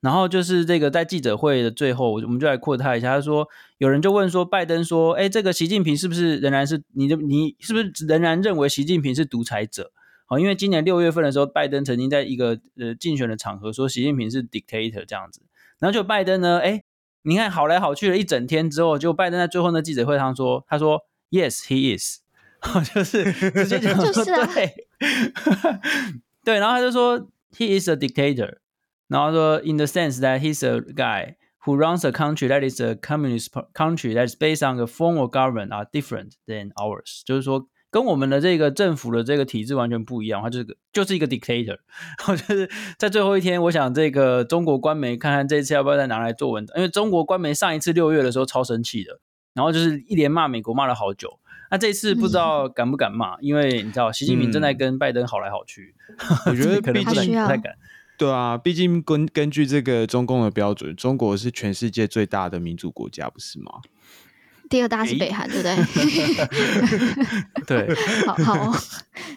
然后就是这个在记者会的最后，我们就来扩他一下。他说，有人就问说，拜登说，哎，这个习近平是不是仍然是你的？你是不是仍然认为习近平是独裁者？好，因为今年六月份的时候，拜登曾经在一个呃竞选的场合说习近平是 dictator 这样子。然后就拜登呢，哎，你看好来好去了一整天之后，就拜登在最后那记者会上说，他说 Yes, he is，就是 直接讲说对，对，然后他就说 He is a dictator。然后说，in the sense that he's a guy who runs a country that is a communist country that is based on a form of government are different than ours，就是说跟我们的这个政府的这个体制完全不一样，他就是个就是一个 dictator。然后就是在最后一天，我想这个中国官媒看看这次要不要再拿来做文章，因为中国官媒上一次六月的时候超生气的，然后就是一连骂美国骂了好久。那这次不知道敢不敢骂，因为你知道习近平正在跟拜登好来好去，嗯、我觉得 可能不太敢。对啊，毕竟根根据这个中共的标准，中国是全世界最大的民主国家，不是吗？第二大是北韩，对不对？对，好 好，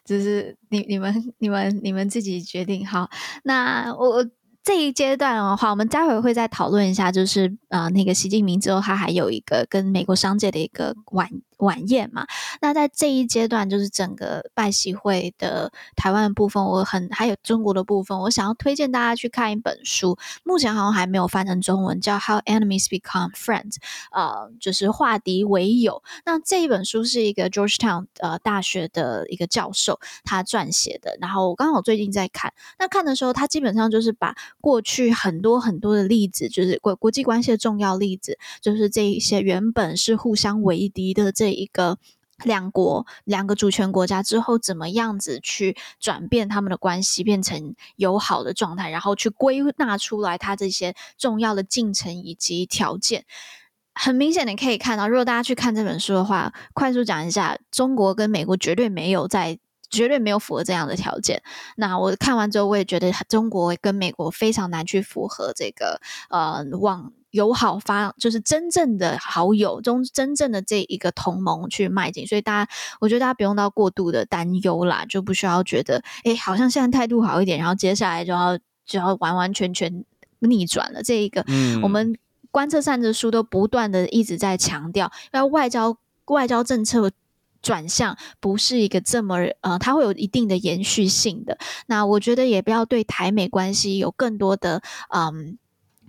就是你你们你们你们自己决定。好，那我我这一阶段的话，我们待会儿会再讨论一下，就是啊、呃，那个习近平之后，他还有一个跟美国商界的一个晚晚宴嘛。那在这一阶段，就是整个拜习会的台湾的部分，我很还有中国的部分，我想要推荐大家去看一本书，目前好像还没有翻成中文，叫《How Enemies Become Friends》，呃，就是化敌为友。那这一本书是一个 Georgetown 呃大学的一个教授他撰写的，然后我刚好最近在看，那看的时候，他基本上就是把过去很多很多的例子，就是国国际关系的重要例子，就是这一些原本是互相为敌的这一个两国两个主权国家之后，怎么样子去转变他们的关系，变成友好的状态，然后去归纳出来他这些重要的进程以及条件。很明显，你可以看到，如果大家去看这本书的话，快速讲一下，中国跟美国绝对没有在，绝对没有符合这样的条件。那我看完之后，我也觉得中国跟美国非常难去符合这个呃往友好发，就是真正的好友中真正的这一个同盟去迈进。所以大家，我觉得大家不用到过度的担忧啦，就不需要觉得，哎，好像现在态度好一点，然后接下来就要就要完完全全逆转了。这一个，嗯，我们。观测站的书都不断的一直在强调，要外交外交政策转向不是一个这么呃，它会有一定的延续性的。那我觉得也不要对台美关系有更多的嗯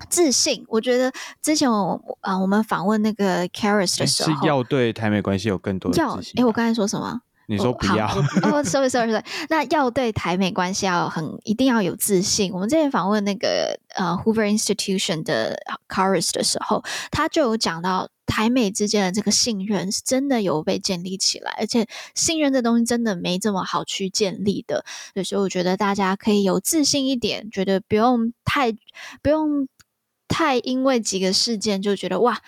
自信。我觉得之前我啊、呃，我们访问那个 Caris 的时候，是要对台美关系有更多的自信。哎，我刚才说什么？你说不要？哦，sorry sorry sorry。那要对台美关系要很一定要有自信。我们之前访问那个呃 Hoover Institution 的 Caris 的时候，他就有讲到台美之间的这个信任是真的有被建立起来，而且信任这东西真的没这么好去建立的。所以我觉得大家可以有自信一点，觉得不用太不用太因为几个事件就觉得哇。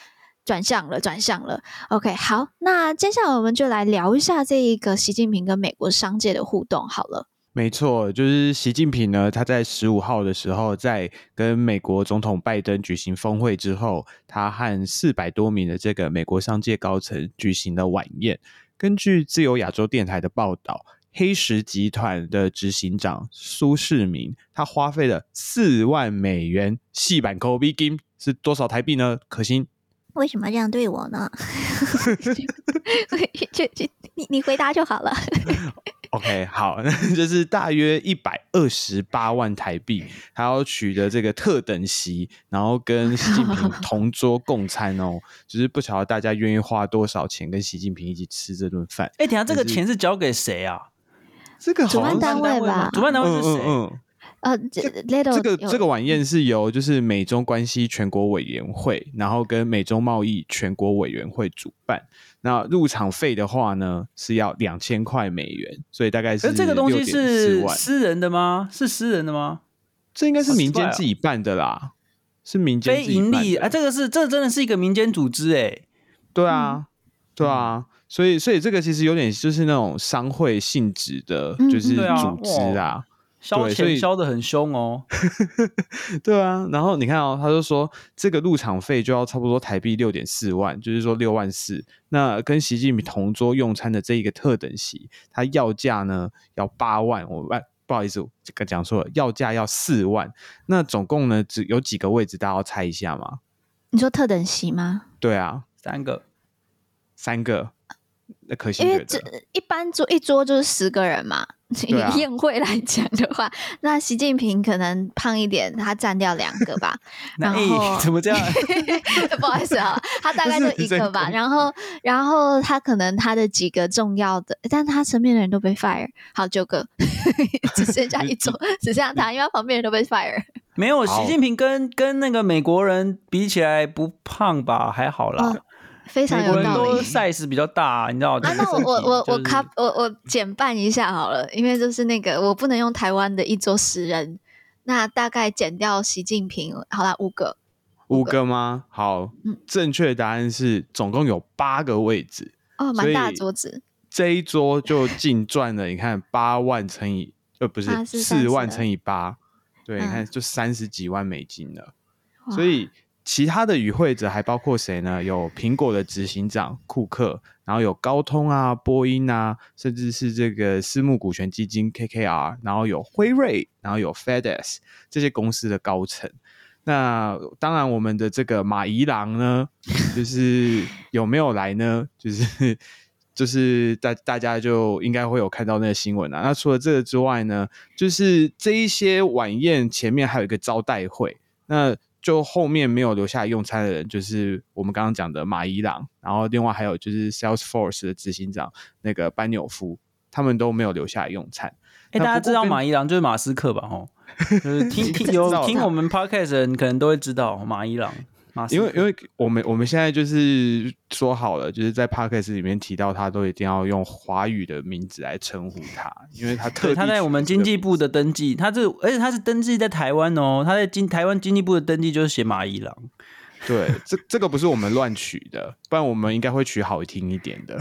转向了，转向了。OK，好，那接下来我们就来聊一下这一个习近平跟美国商界的互动。好了，没错，就是习近平呢，他在十五号的时候，在跟美国总统拜登举行峰会之后，他和四百多名的这个美国商界高层举行了晚宴。根据自由亚洲电台的报道，黑石集团的执行长苏世民，他花费了四万美元细版 k o b Game，是多少台币呢？可心。为什么这样对我呢？就就你你回答就好了。OK，好，那就是大约一百二十八万台币，还要取得这个特等席，然后跟习近平同桌共餐哦。就是不晓得大家愿意花多少钱跟习近平一起吃这顿饭。哎、欸，等下这个钱是交给谁啊？这个主办单位吧？主办单位是谁？嗯嗯嗯呃，这这个这个晚宴是由就是美中关系全国委员会，然后跟美中贸易全国委员会主办。那入场费的话呢，是要两千块美元，所以大概是。这个东西是私人的吗？是私人的吗？这应该是民间自己办的啦，是民间非盈利啊。这个是这真的是一个民间组织哎。对啊，对啊，所以所以这个其实有点就是那种商会性质的，就是组织啊。烧钱烧的很凶哦，对啊，然后你看哦，他就说这个入场费就要差不多台币六点四万，就是说六万四。那跟习近平同桌用餐的这一个特等席，他要价呢要八万，我不不好意思，这个讲错了，要价要四万。那总共呢只有几个位置，大家要猜一下吗？你说特等席吗？对啊，三个，三个。那可惜，因为这一般桌一桌就是十个人嘛。以宴会来讲的话，啊、那习近平可能胖一点，他占掉两个吧。然后、欸、怎么这样？不好意思啊，他大概就一个吧。然后，然后他可能他的几个重要的，但他身边的人都被 fire，好九个，只剩下一桌，只剩下他，因为他旁边人都被 fire。没有，习近平跟跟那个美国人比起来不胖吧？还好啦。哦非常有道理，size 比较大，你知道吗？啊，那我我我我卡我我减半一下好了，因为就是那个我不能用台湾的一桌十人，那大概减掉习近平，好啦，五个，五个，吗？好，嗯，正确答案是总共有八个位置，哦，蛮大的桌子，这一桌就净赚了，你看八万乘以呃不是四万乘以八，对，你看就三十几万美金了，所以。其他的与会者还包括谁呢？有苹果的执行长库克，然后有高通啊、波音啊，甚至是这个私募股权基金 KKR，然后有辉瑞，然后有 FedEx 这些公司的高层。那当然，我们的这个马宜郎呢，就是有没有来呢？就是 就是大大家就应该会有看到那个新闻啊。那除了这个之外呢，就是这一些晚宴前面还有一个招待会，那就后面没有留下来用餐的人，就是我们刚刚讲的马伊朗，然后另外还有就是 Salesforce 的执行长那个班纽夫，他们都没有留下来用餐。哎、欸，大家知道马伊朗就是马斯克吧？哦，就是听 听有听我们 Podcast 的人可能都会知道马伊朗。因为因为我们我们现在就是说好了，就是在 Podcast 里面提到他都一定要用华语的名字来称呼他，因为他特他在我们经济部的登记，他这而且他是登记在台湾哦，他在经台湾经济部的登记就是写马一郎。对，这这个不是我们乱取的，不然我们应该会取好听一点的。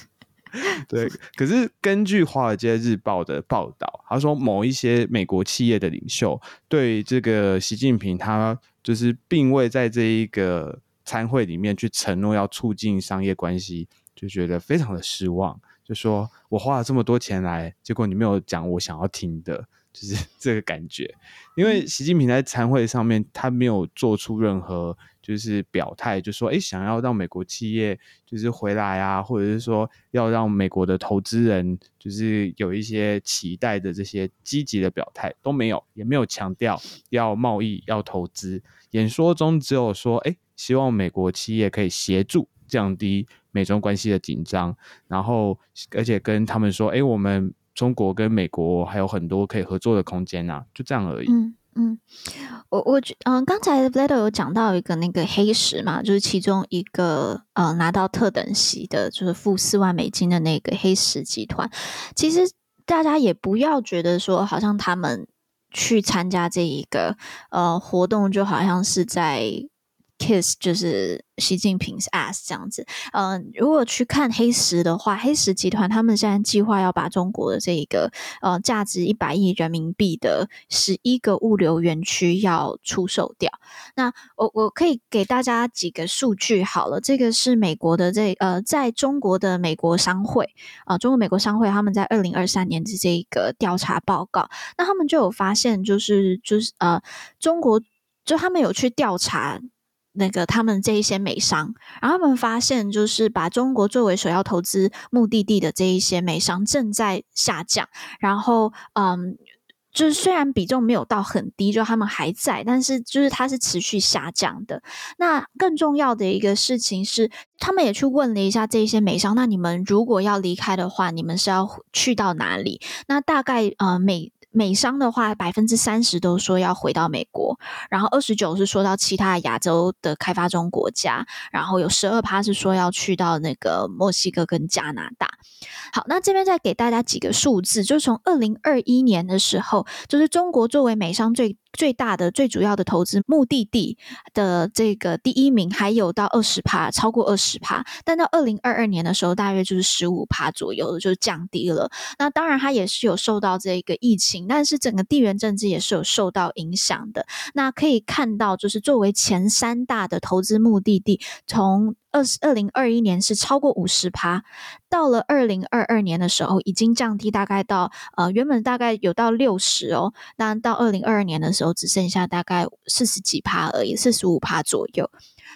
对，可是根据《华尔街日报》的报道，他说某一些美国企业的领袖对这个习近平他。就是并未在这一个参会里面去承诺要促进商业关系，就觉得非常的失望。就说我花了这么多钱来，结果你没有讲我想要听的，就是 这个感觉。因为习近平在参会上面，他没有做出任何。就是表态，就说哎，想要让美国企业就是回来啊，或者是说要让美国的投资人就是有一些期待的这些积极的表态都没有，也没有强调要贸易要投资。演说中只有说哎，希望美国企业可以协助降低美中关系的紧张，然后而且跟他们说哎，我们中国跟美国还有很多可以合作的空间啊，就这样而已。嗯嗯，我我觉嗯，刚才 Vlado 有讲到一个那个黑石嘛，就是其中一个呃拿到特等席的，就是付四万美金的那个黑石集团。其实大家也不要觉得说，好像他们去参加这一个呃活动，就好像是在。Kiss 就是习近平 's ass 这样子，嗯、如果去看黑石的话，黑石集团他们现在计划要把中国的这一个呃价值一百亿人民币的十一个物流园区要出售掉。那我我可以给大家几个数据好了，这个是美国的这呃在中国的美国商会啊、呃，中国美国商会他们在二零二三年的这一个调查报告，那他们就有发现，就是就是呃中国就他们有去调查。那个他们这一些美商，然后他们发现，就是把中国作为首要投资目的地的这一些美商正在下降。然后，嗯，就是虽然比重没有到很低，就他们还在，但是就是它是持续下降的。那更重要的一个事情是，他们也去问了一下这些美商，那你们如果要离开的话，你们是要去到哪里？那大概呃美。美商的话，百分之三十都说要回到美国，然后二十九是说到其他亚洲的开发中国家，然后有十二趴是说要去到那个墨西哥跟加拿大。好，那这边再给大家几个数字，就是从二零二一年的时候，就是中国作为美商最最大的、最主要的投资目的地的这个第一名，还有到二十趴，超过二十趴。但到二零二二年的时候，大约就是十五趴左右的，就降低了。那当然，它也是有受到这个疫情，但是整个地缘政治也是有受到影响的。那可以看到，就是作为前三大的投资目的地，从二二零二一年是超过五十趴，到了二零二二年的时候，已经降低大概到呃原本大概有到六十哦，那到二零二二年的时候只剩下大概四十几趴而已，四十五趴左右。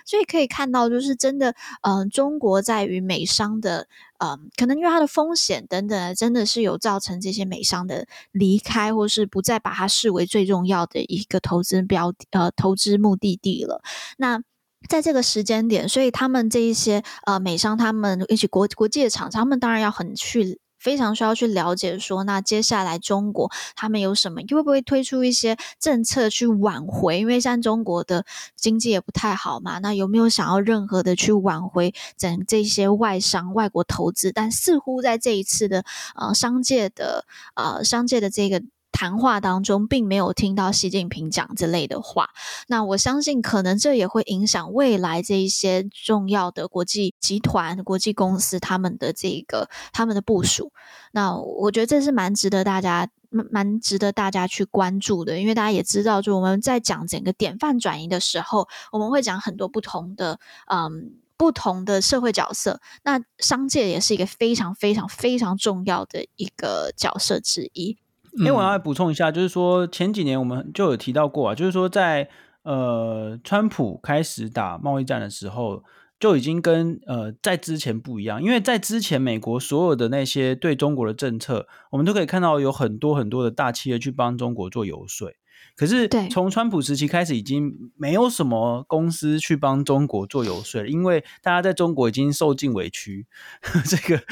所以可以看到，就是真的，嗯、中国在于美商的，嗯、可能因为它的风险等等，真的是有造成这些美商的离开，或是不再把它视为最重要的一个投资标呃投资目的地了。那在这个时间点，所以他们这一些呃美商，他们一起国国际的厂商，他们当然要很去非常需要去了解说，那接下来中国他们有什么，会不会推出一些政策去挽回？因为像中国的经济也不太好嘛，那有没有想要任何的去挽回整这些外商外国投资？但似乎在这一次的呃商界的呃商界的这个。谈话当中并没有听到习近平讲这类的话，那我相信可能这也会影响未来这一些重要的国际集团、国际公司他们的这个他们的部署。那我觉得这是蛮值得大家蛮值得大家去关注的，因为大家也知道，就我们在讲整个典范转移的时候，我们会讲很多不同的嗯不同的社会角色，那商界也是一个非常非常非常重要的一个角色之一。因为我要来补充一下，就是说前几年我们就有提到过啊，就是说在呃，川普开始打贸易战的时候，就已经跟呃在之前不一样，因为在之前美国所有的那些对中国的政策，我们都可以看到有很多很多的大企业去帮中国做游说。可是从川普时期开始，已经没有什么公司去帮中国做游说了，因为大家在中国已经受尽委屈。这个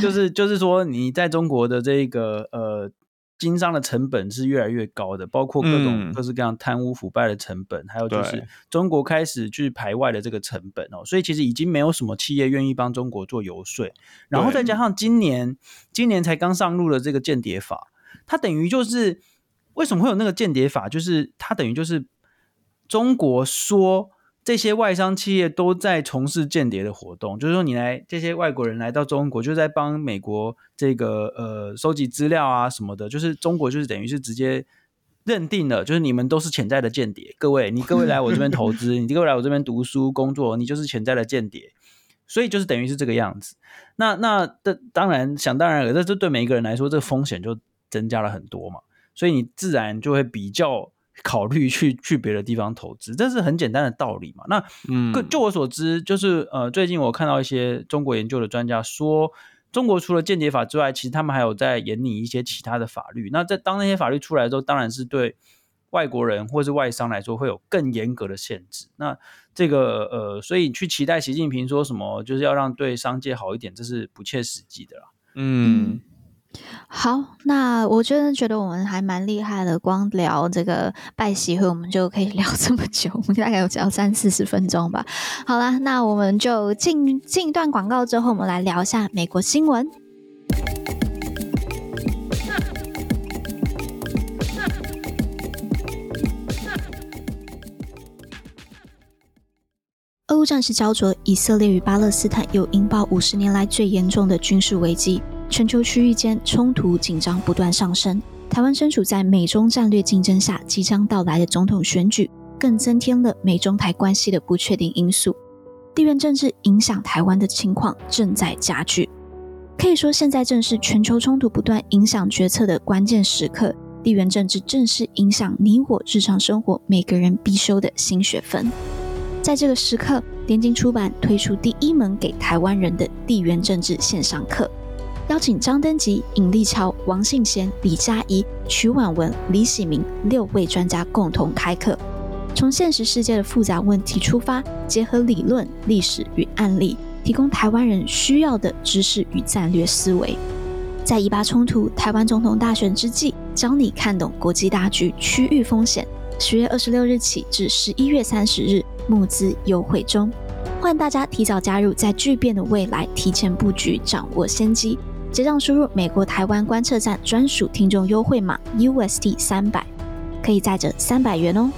就是就是说，你在中国的这个呃。经商的成本是越来越高的，包括各种各式各样贪污腐败的成本，嗯、还有就是中国开始去排外的这个成本哦，所以其实已经没有什么企业愿意帮中国做游说。然后再加上今年，今年才刚上路的这个间谍法，它等于就是为什么会有那个间谍法？就是它等于就是中国说。这些外商企业都在从事间谍的活动，就是说，你来这些外国人来到中国，就在帮美国这个呃收集资料啊什么的，就是中国就是等于是直接认定了，就是你们都是潜在的间谍。各位，你各位来我这边投资，你各位来我这边读书工作，你就是潜在的间谍。所以就是等于是这个样子。那那的当然想当然了，这这对每一个人来说，这个风险就增加了很多嘛。所以你自然就会比较。考虑去去别的地方投资，这是很简单的道理嘛。那嗯，就我所知，就是呃，最近我看到一些中国研究的专家说，中国除了间谍法之外，其实他们还有在研拟一些其他的法律。那在当那些法律出来之后，当然是对外国人或是外商来说会有更严格的限制。那这个呃，所以去期待习近平说什么就是要让对商界好一点，这是不切实际的啦。嗯。好，那我真的觉得我们还蛮厉害的，光聊这个拜习会，我们就可以 聊这么久，我们大概有聊三四十分钟吧。好啦，那我们就进进一段广告之后，我们来聊一下美国新闻。俄乌战事焦灼，以色列与巴勒斯坦又引爆五十年来最严重的军事危机。全球区域间冲突紧张不断上升，台湾身处在美中战略竞争下，即将到来的总统选举更增添了美中台关系的不确定因素。地缘政治影响台湾的情况正在加剧，可以说现在正是全球冲突不断影响决策的关键时刻。地缘政治正是影响你我日常生活每个人必修的新学分。在这个时刻，联经出版推出第一门给台湾人的地缘政治线上课。邀请张登吉、尹立桥、王信贤、李佳怡、曲婉文、李喜明六位专家共同开课，从现实世界的复杂问题出发，结合理论、历史与案例，提供台湾人需要的知识与战略思维。在以巴冲突、台湾总统大选之际，教你看懂国际大局、区域风险。十月二十六日起至十一月三十日，募资优惠中，欢迎大家提早加入，在巨变的未来提前布局，掌握先机。结账输入美国台湾观测站专属听众优惠码 UST 三百，可以再折三百元哦。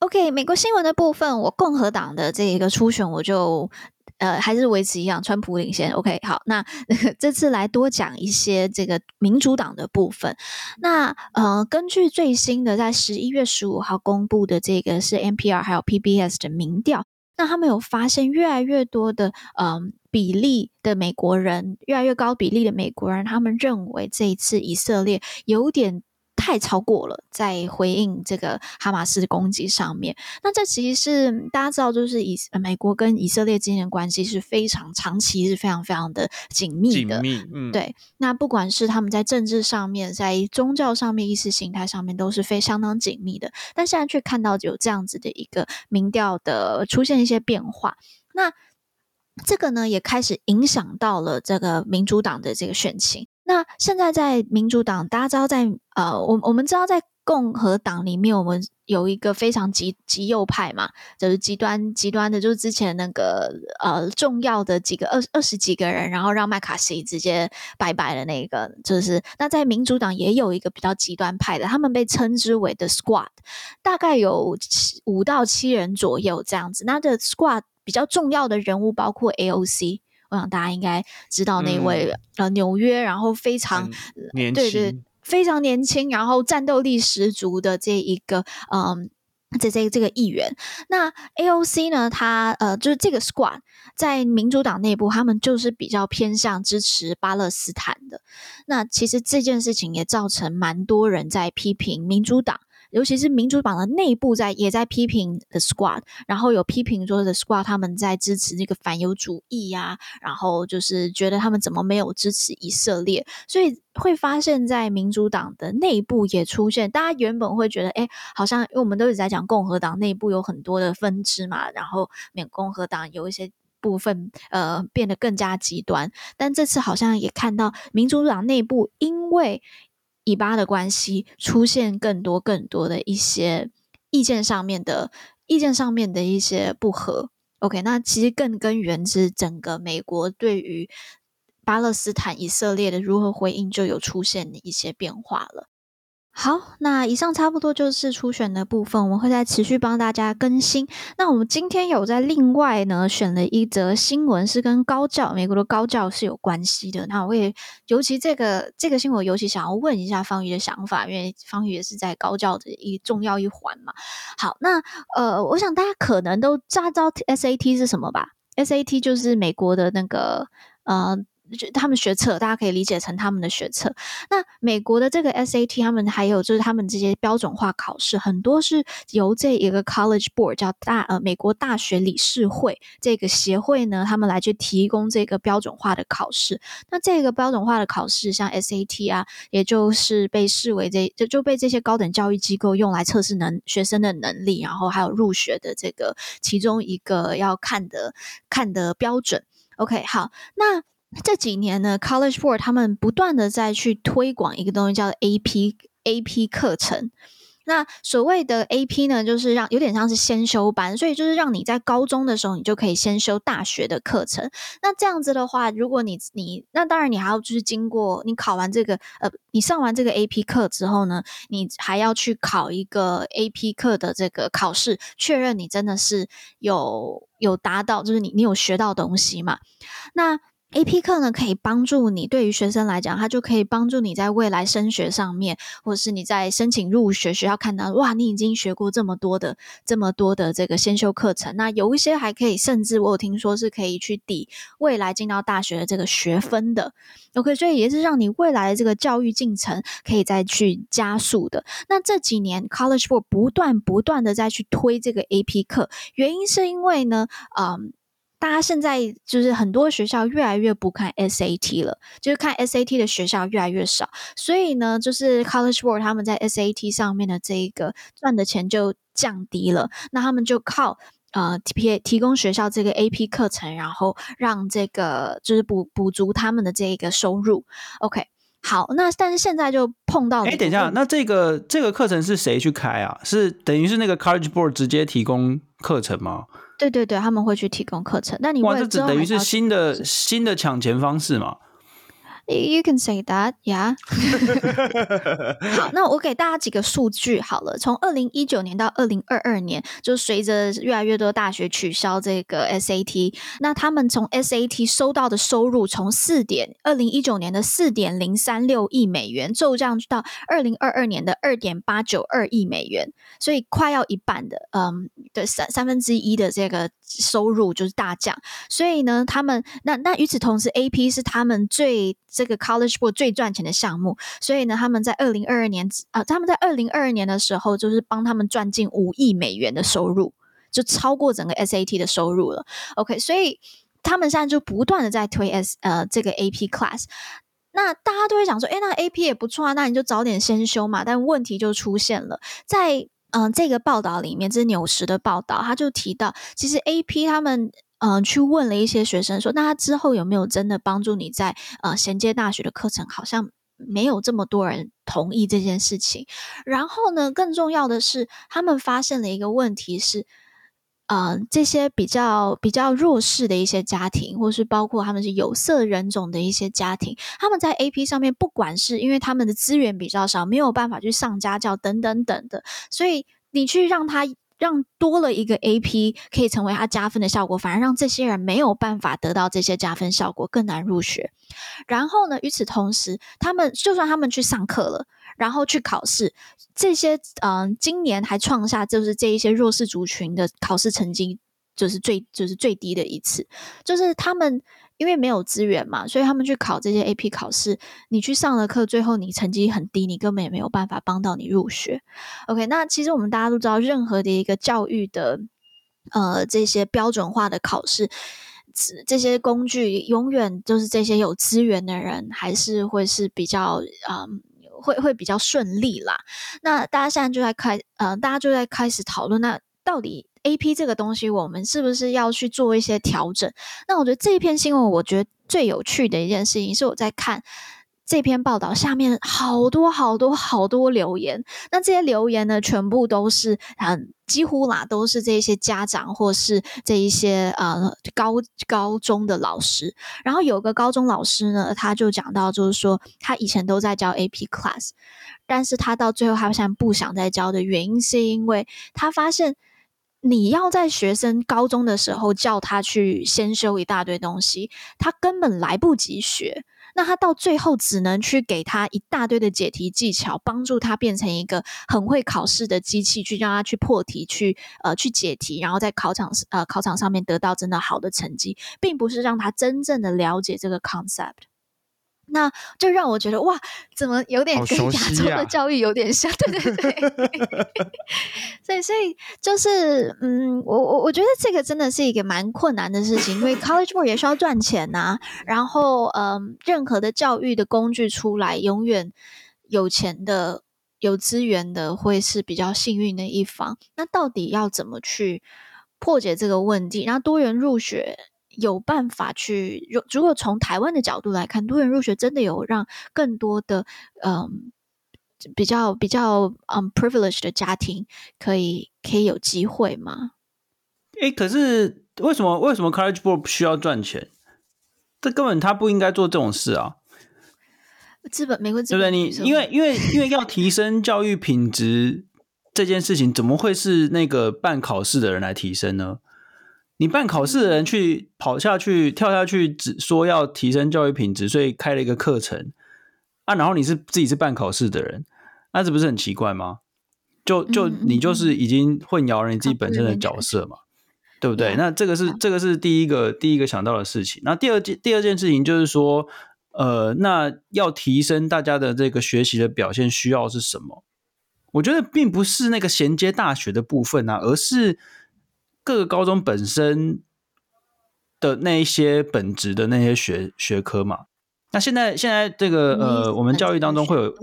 OK，美国新闻的部分，我共和党的这一个初选，我就呃还是维持一样，川普领先。OK，好，那 这次来多讲一些这个民主党的部分。那呃，根据最新的在十一月十五号公布的这个是 NPR 还有 PBS 的民调。那他们有发现越来越多的嗯比例的美国人，越来越高比例的美国人，他们认为这一次以色列有点太超过了，在回应这个哈马斯的攻击上面。那这其实是大家知道，就是以美国跟以色列之间的关系是非常长期，是非常非常的紧密的。紧密，嗯，对。那不管是他们在政治上面，在宗教上面、意识形态上面，都是非常相当紧密的。但现在却看到有这样子的一个民调的出现一些变化。那这个呢，也开始影响到了这个民主党的这个选情。那现在在民主党，大家知道在呃，我我们知道在共和党里面，我们有一个非常极极右派嘛，就是极端极端的，就是之前那个呃重要的几个二二十几个人，然后让麦卡锡直接拜拜的那个，就是那在民主党也有一个比较极端派的，他们被称之为的 Squad，大概有五到七人左右这样子。那这 Squad 比较重要的人物包括 AOC。我想大家应该知道那位、嗯、呃纽约，然后非常年轻，对对，非常年轻，然后战斗力十足的这一个嗯这这这个议员，那 AOC 呢？他呃，就是这个 squad 在民主党内部，他们就是比较偏向支持巴勒斯坦的。那其实这件事情也造成蛮多人在批评民主党。尤其是民主党的内部在也在批评 The Squad，然后有批评说 The Squad 他们在支持那个反犹主义呀、然后就是觉得他们怎么没有支持以色列，所以会发现，在民主党的内部也出现，大家原本会觉得，哎，好像因为我们都一直在讲共和党内部有很多的分支嘛，然后免共和党有一些部分呃变得更加极端，但这次好像也看到民主党内部因为。以巴的关系出现更多更多的一些意见上面的意见上面的一些不合。OK，那其实更根源是整个美国对于巴勒斯坦以色列的如何回应就有出现一些变化了。好，那以上差不多就是初选的部分，我们会再持续帮大家更新。那我们今天有在另外呢选了一则新闻，是跟高教，美国的高教是有关系的。那我也尤其这个这个新闻，尤其想要问一下方瑜的想法，因为方瑜也是在高教的一重要一环嘛。好，那呃，我想大家可能都知道 SAT 是什么吧？SAT 就是美国的那个呃。就他们学测，大家可以理解成他们的学测。那美国的这个 SAT，他们还有就是他们这些标准化考试，很多是由这一个 College Board 叫大呃美国大学理事会这个协会呢，他们来去提供这个标准化的考试。那这个标准化的考试，像 SAT 啊，也就是被视为这就就被这些高等教育机构用来测试能学生的能力，然后还有入学的这个其中一个要看的看的标准。OK，好，那。这几年呢，College Board 他们不断的在去推广一个东西，叫 AP AP 课程。那所谓的 AP 呢，就是让有点像是先修班，所以就是让你在高中的时候，你就可以先修大学的课程。那这样子的话，如果你你那当然你还要就是经过你考完这个呃，你上完这个 AP 课之后呢，你还要去考一个 AP 课的这个考试，确认你真的是有有达到，就是你你有学到东西嘛？那 AP 课呢，可以帮助你，对于学生来讲，它就可以帮助你在未来升学上面，或者是你在申请入学学校看到，哇，你已经学过这么多的这么多的这个先修课程，那有一些还可以，甚至我有听说是可以去抵未来进到大学的这个学分的。OK，所以也是让你未来的这个教育进程可以再去加速的。那这几年 College Board 不断不断的再去推这个 AP 课，原因是因为呢，嗯。大家现在就是很多学校越来越不看 SAT 了，就是看 SAT 的学校越来越少，所以呢，就是 College Board 他们在 SAT 上面的这一个赚的钱就降低了，那他们就靠呃提提供学校这个 AP 课程，然后让这个就是补补足他们的这一个收入。OK，好，那但是现在就碰到，哎，等一下，那这个这个课程是谁去开啊？是等于是那个 College Board 直接提供课程吗？对对对，他们会去提供课程。那你哇，这只等于是新的新的抢钱方式嘛？You can say that, yeah. 好，那我给大家几个数据好了。从二零一九年到二零二二年，就随着越来越多大学取消这个 SAT，那他们从 SAT 收到的收入从四点二零一九年的四点零三六亿美元骤降到二零二二年的二点八九二亿美元，所以快要一半的，嗯，的，三三分之一的这个收入就是大降。所以呢，他们那那与此同时，AP 是他们最这个 College Board 最赚钱的项目，所以呢，他们在二零二二年啊、他们在二零二二年的时候，就是帮他们赚进五亿美元的收入，就超过整个 SAT 的收入了。OK，所以他们现在就不断的在推 S 呃这个 AP Class，那大家都会想说，诶，那 AP 也不错啊，那你就早点先修嘛。但问题就出现了，在嗯、这个报道里面，这是纽时的报道，他就提到，其实 AP 他们。嗯、去问了一些学生说，那他之后有没有真的帮助你在呃衔接大学的课程？好像没有这么多人同意这件事情。然后呢，更重要的是，他们发现了一个问题是，呃，这些比较比较弱势的一些家庭，或是包括他们是有色人种的一些家庭，他们在 AP 上面，不管是因为他们的资源比较少，没有办法去上家教等等等的，所以你去让他。让多了一个 AP 可以成为他加分的效果，反而让这些人没有办法得到这些加分效果，更难入学。然后呢，与此同时，他们就算他们去上课了，然后去考试。这些嗯、今年还创下就是这一些弱势族群的考试成绩就是最就是最低的一次，就是他们因为没有资源嘛，所以他们去考这些 AP 考试，你去上了课，最后你成绩很低，你根本也没有办法帮到你入学。OK，那其实我们大家都知道，任何的一个教育的呃这些标准化的考试。这些工具永远都是这些有资源的人，还是会是比较嗯，会会比较顺利啦。那大家现在就在开，呃，大家就在开始讨论，那到底 AP 这个东西，我们是不是要去做一些调整？那我觉得这一篇新闻，我觉得最有趣的一件事情是我在看。这篇报道下面好多好多好多留言，那这些留言呢，全部都是嗯，几乎啦，都是这些家长或是这一些呃高高中的老师。然后有个高中老师呢，他就讲到，就是说他以前都在教 AP class，但是他到最后他现在不想再教的原因，是因为他发现你要在学生高中的时候叫他去先修一大堆东西，他根本来不及学。那他到最后只能去给他一大堆的解题技巧，帮助他变成一个很会考试的机器，去让他去破题，去呃去解题，然后在考场呃考场上面得到真的好的成绩，并不是让他真正的了解这个 concept。那就让我觉得哇，怎么有点跟亚洲的教育有点像？啊、对对对，所以所以就是嗯，我我我觉得这个真的是一个蛮困难的事情，因为 College Board 也需要赚钱呐、啊。然后嗯，任何的教育的工具出来，永远有钱的、有资源的会是比较幸运的一方。那到底要怎么去破解这个问题？然后多元入学。有办法去，如如果从台湾的角度来看，多元入学真的有让更多的嗯比较比较嗯 privileged 的家庭可以可以有机会吗？哎、欸，可是为什么为什么 College Board 需要赚钱？这根本他不应该做这种事啊！资本美国资本，对不对？你因为因为因为要提升教育品质这件事情，怎么会是那个办考试的人来提升呢？你办考试的人去跑下去跳下去，只说要提升教育品质，所以开了一个课程啊。然后你是自己是办考试的人，那这不是很奇怪吗？就就你就是已经混淆了你自己本身的角色嘛，对不对？那这个是这个是第一个第一个想到的事情。那第二件第二件事情就是说，呃，那要提升大家的这个学习的表现，需要是什么？我觉得并不是那个衔接大学的部分啊，而是。各个高中本身的那一些本职的那些学学科嘛，那现在现在这个呃，我们教育当中会有，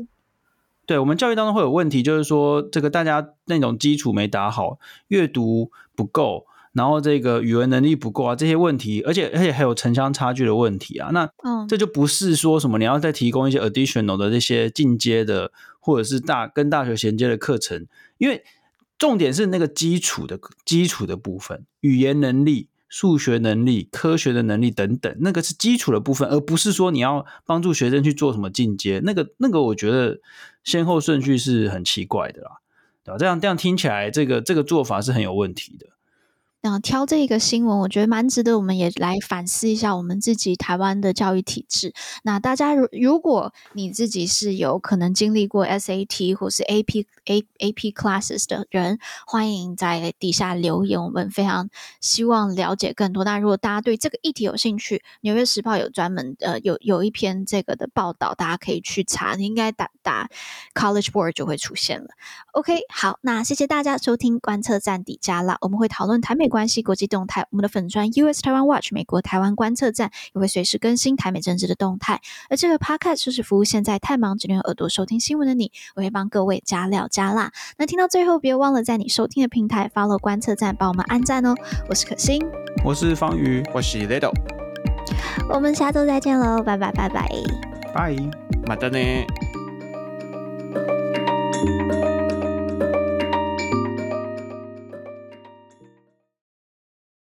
对我们教育当中会有问题，就是说这个大家那种基础没打好，阅读不够，然后这个语文能力不够啊，这些问题，而且而且还有城乡差距的问题啊，那这就不是说什么你要再提供一些 additional 的这些进阶的或者是大跟大学衔接的课程，因为。重点是那个基础的基础的部分，语言能力、数学能力、科学的能力等等，那个是基础的部分，而不是说你要帮助学生去做什么进阶。那个那个，我觉得先后顺序是很奇怪的啦，对吧？这样这样听起来，这个这个做法是很有问题的。那挑这个新闻，我觉得蛮值得，我们也来反思一下我们自己台湾的教育体制。那大家如如果你自己是有可能经历过 SAT 或是 AP A AP classes 的人，欢迎在底下留言，我们非常希望了解更多。那如果大家对这个议题有兴趣，《纽约时报》有专门呃有有一篇这个的报道，大家可以去查。你应该打打 College Board 就会出现了。OK，好，那谢谢大家收听观测站底加啦，我们会讨论台美。关系国际动态，我们的粉砖 US Taiwan Watch 美国台湾观测站也会随时更新台美政治的动态。而这个 Podcast 就是服务现在太忙只能用耳朵收听新闻的你，我会帮各位加料加辣。那听到最后，别忘了在你收听的平台 follow 观测站，帮我们按赞哦。我是可心，我是方宇，我是 Little，我们下周再见喽，拜拜拜拜，拜，马德呢。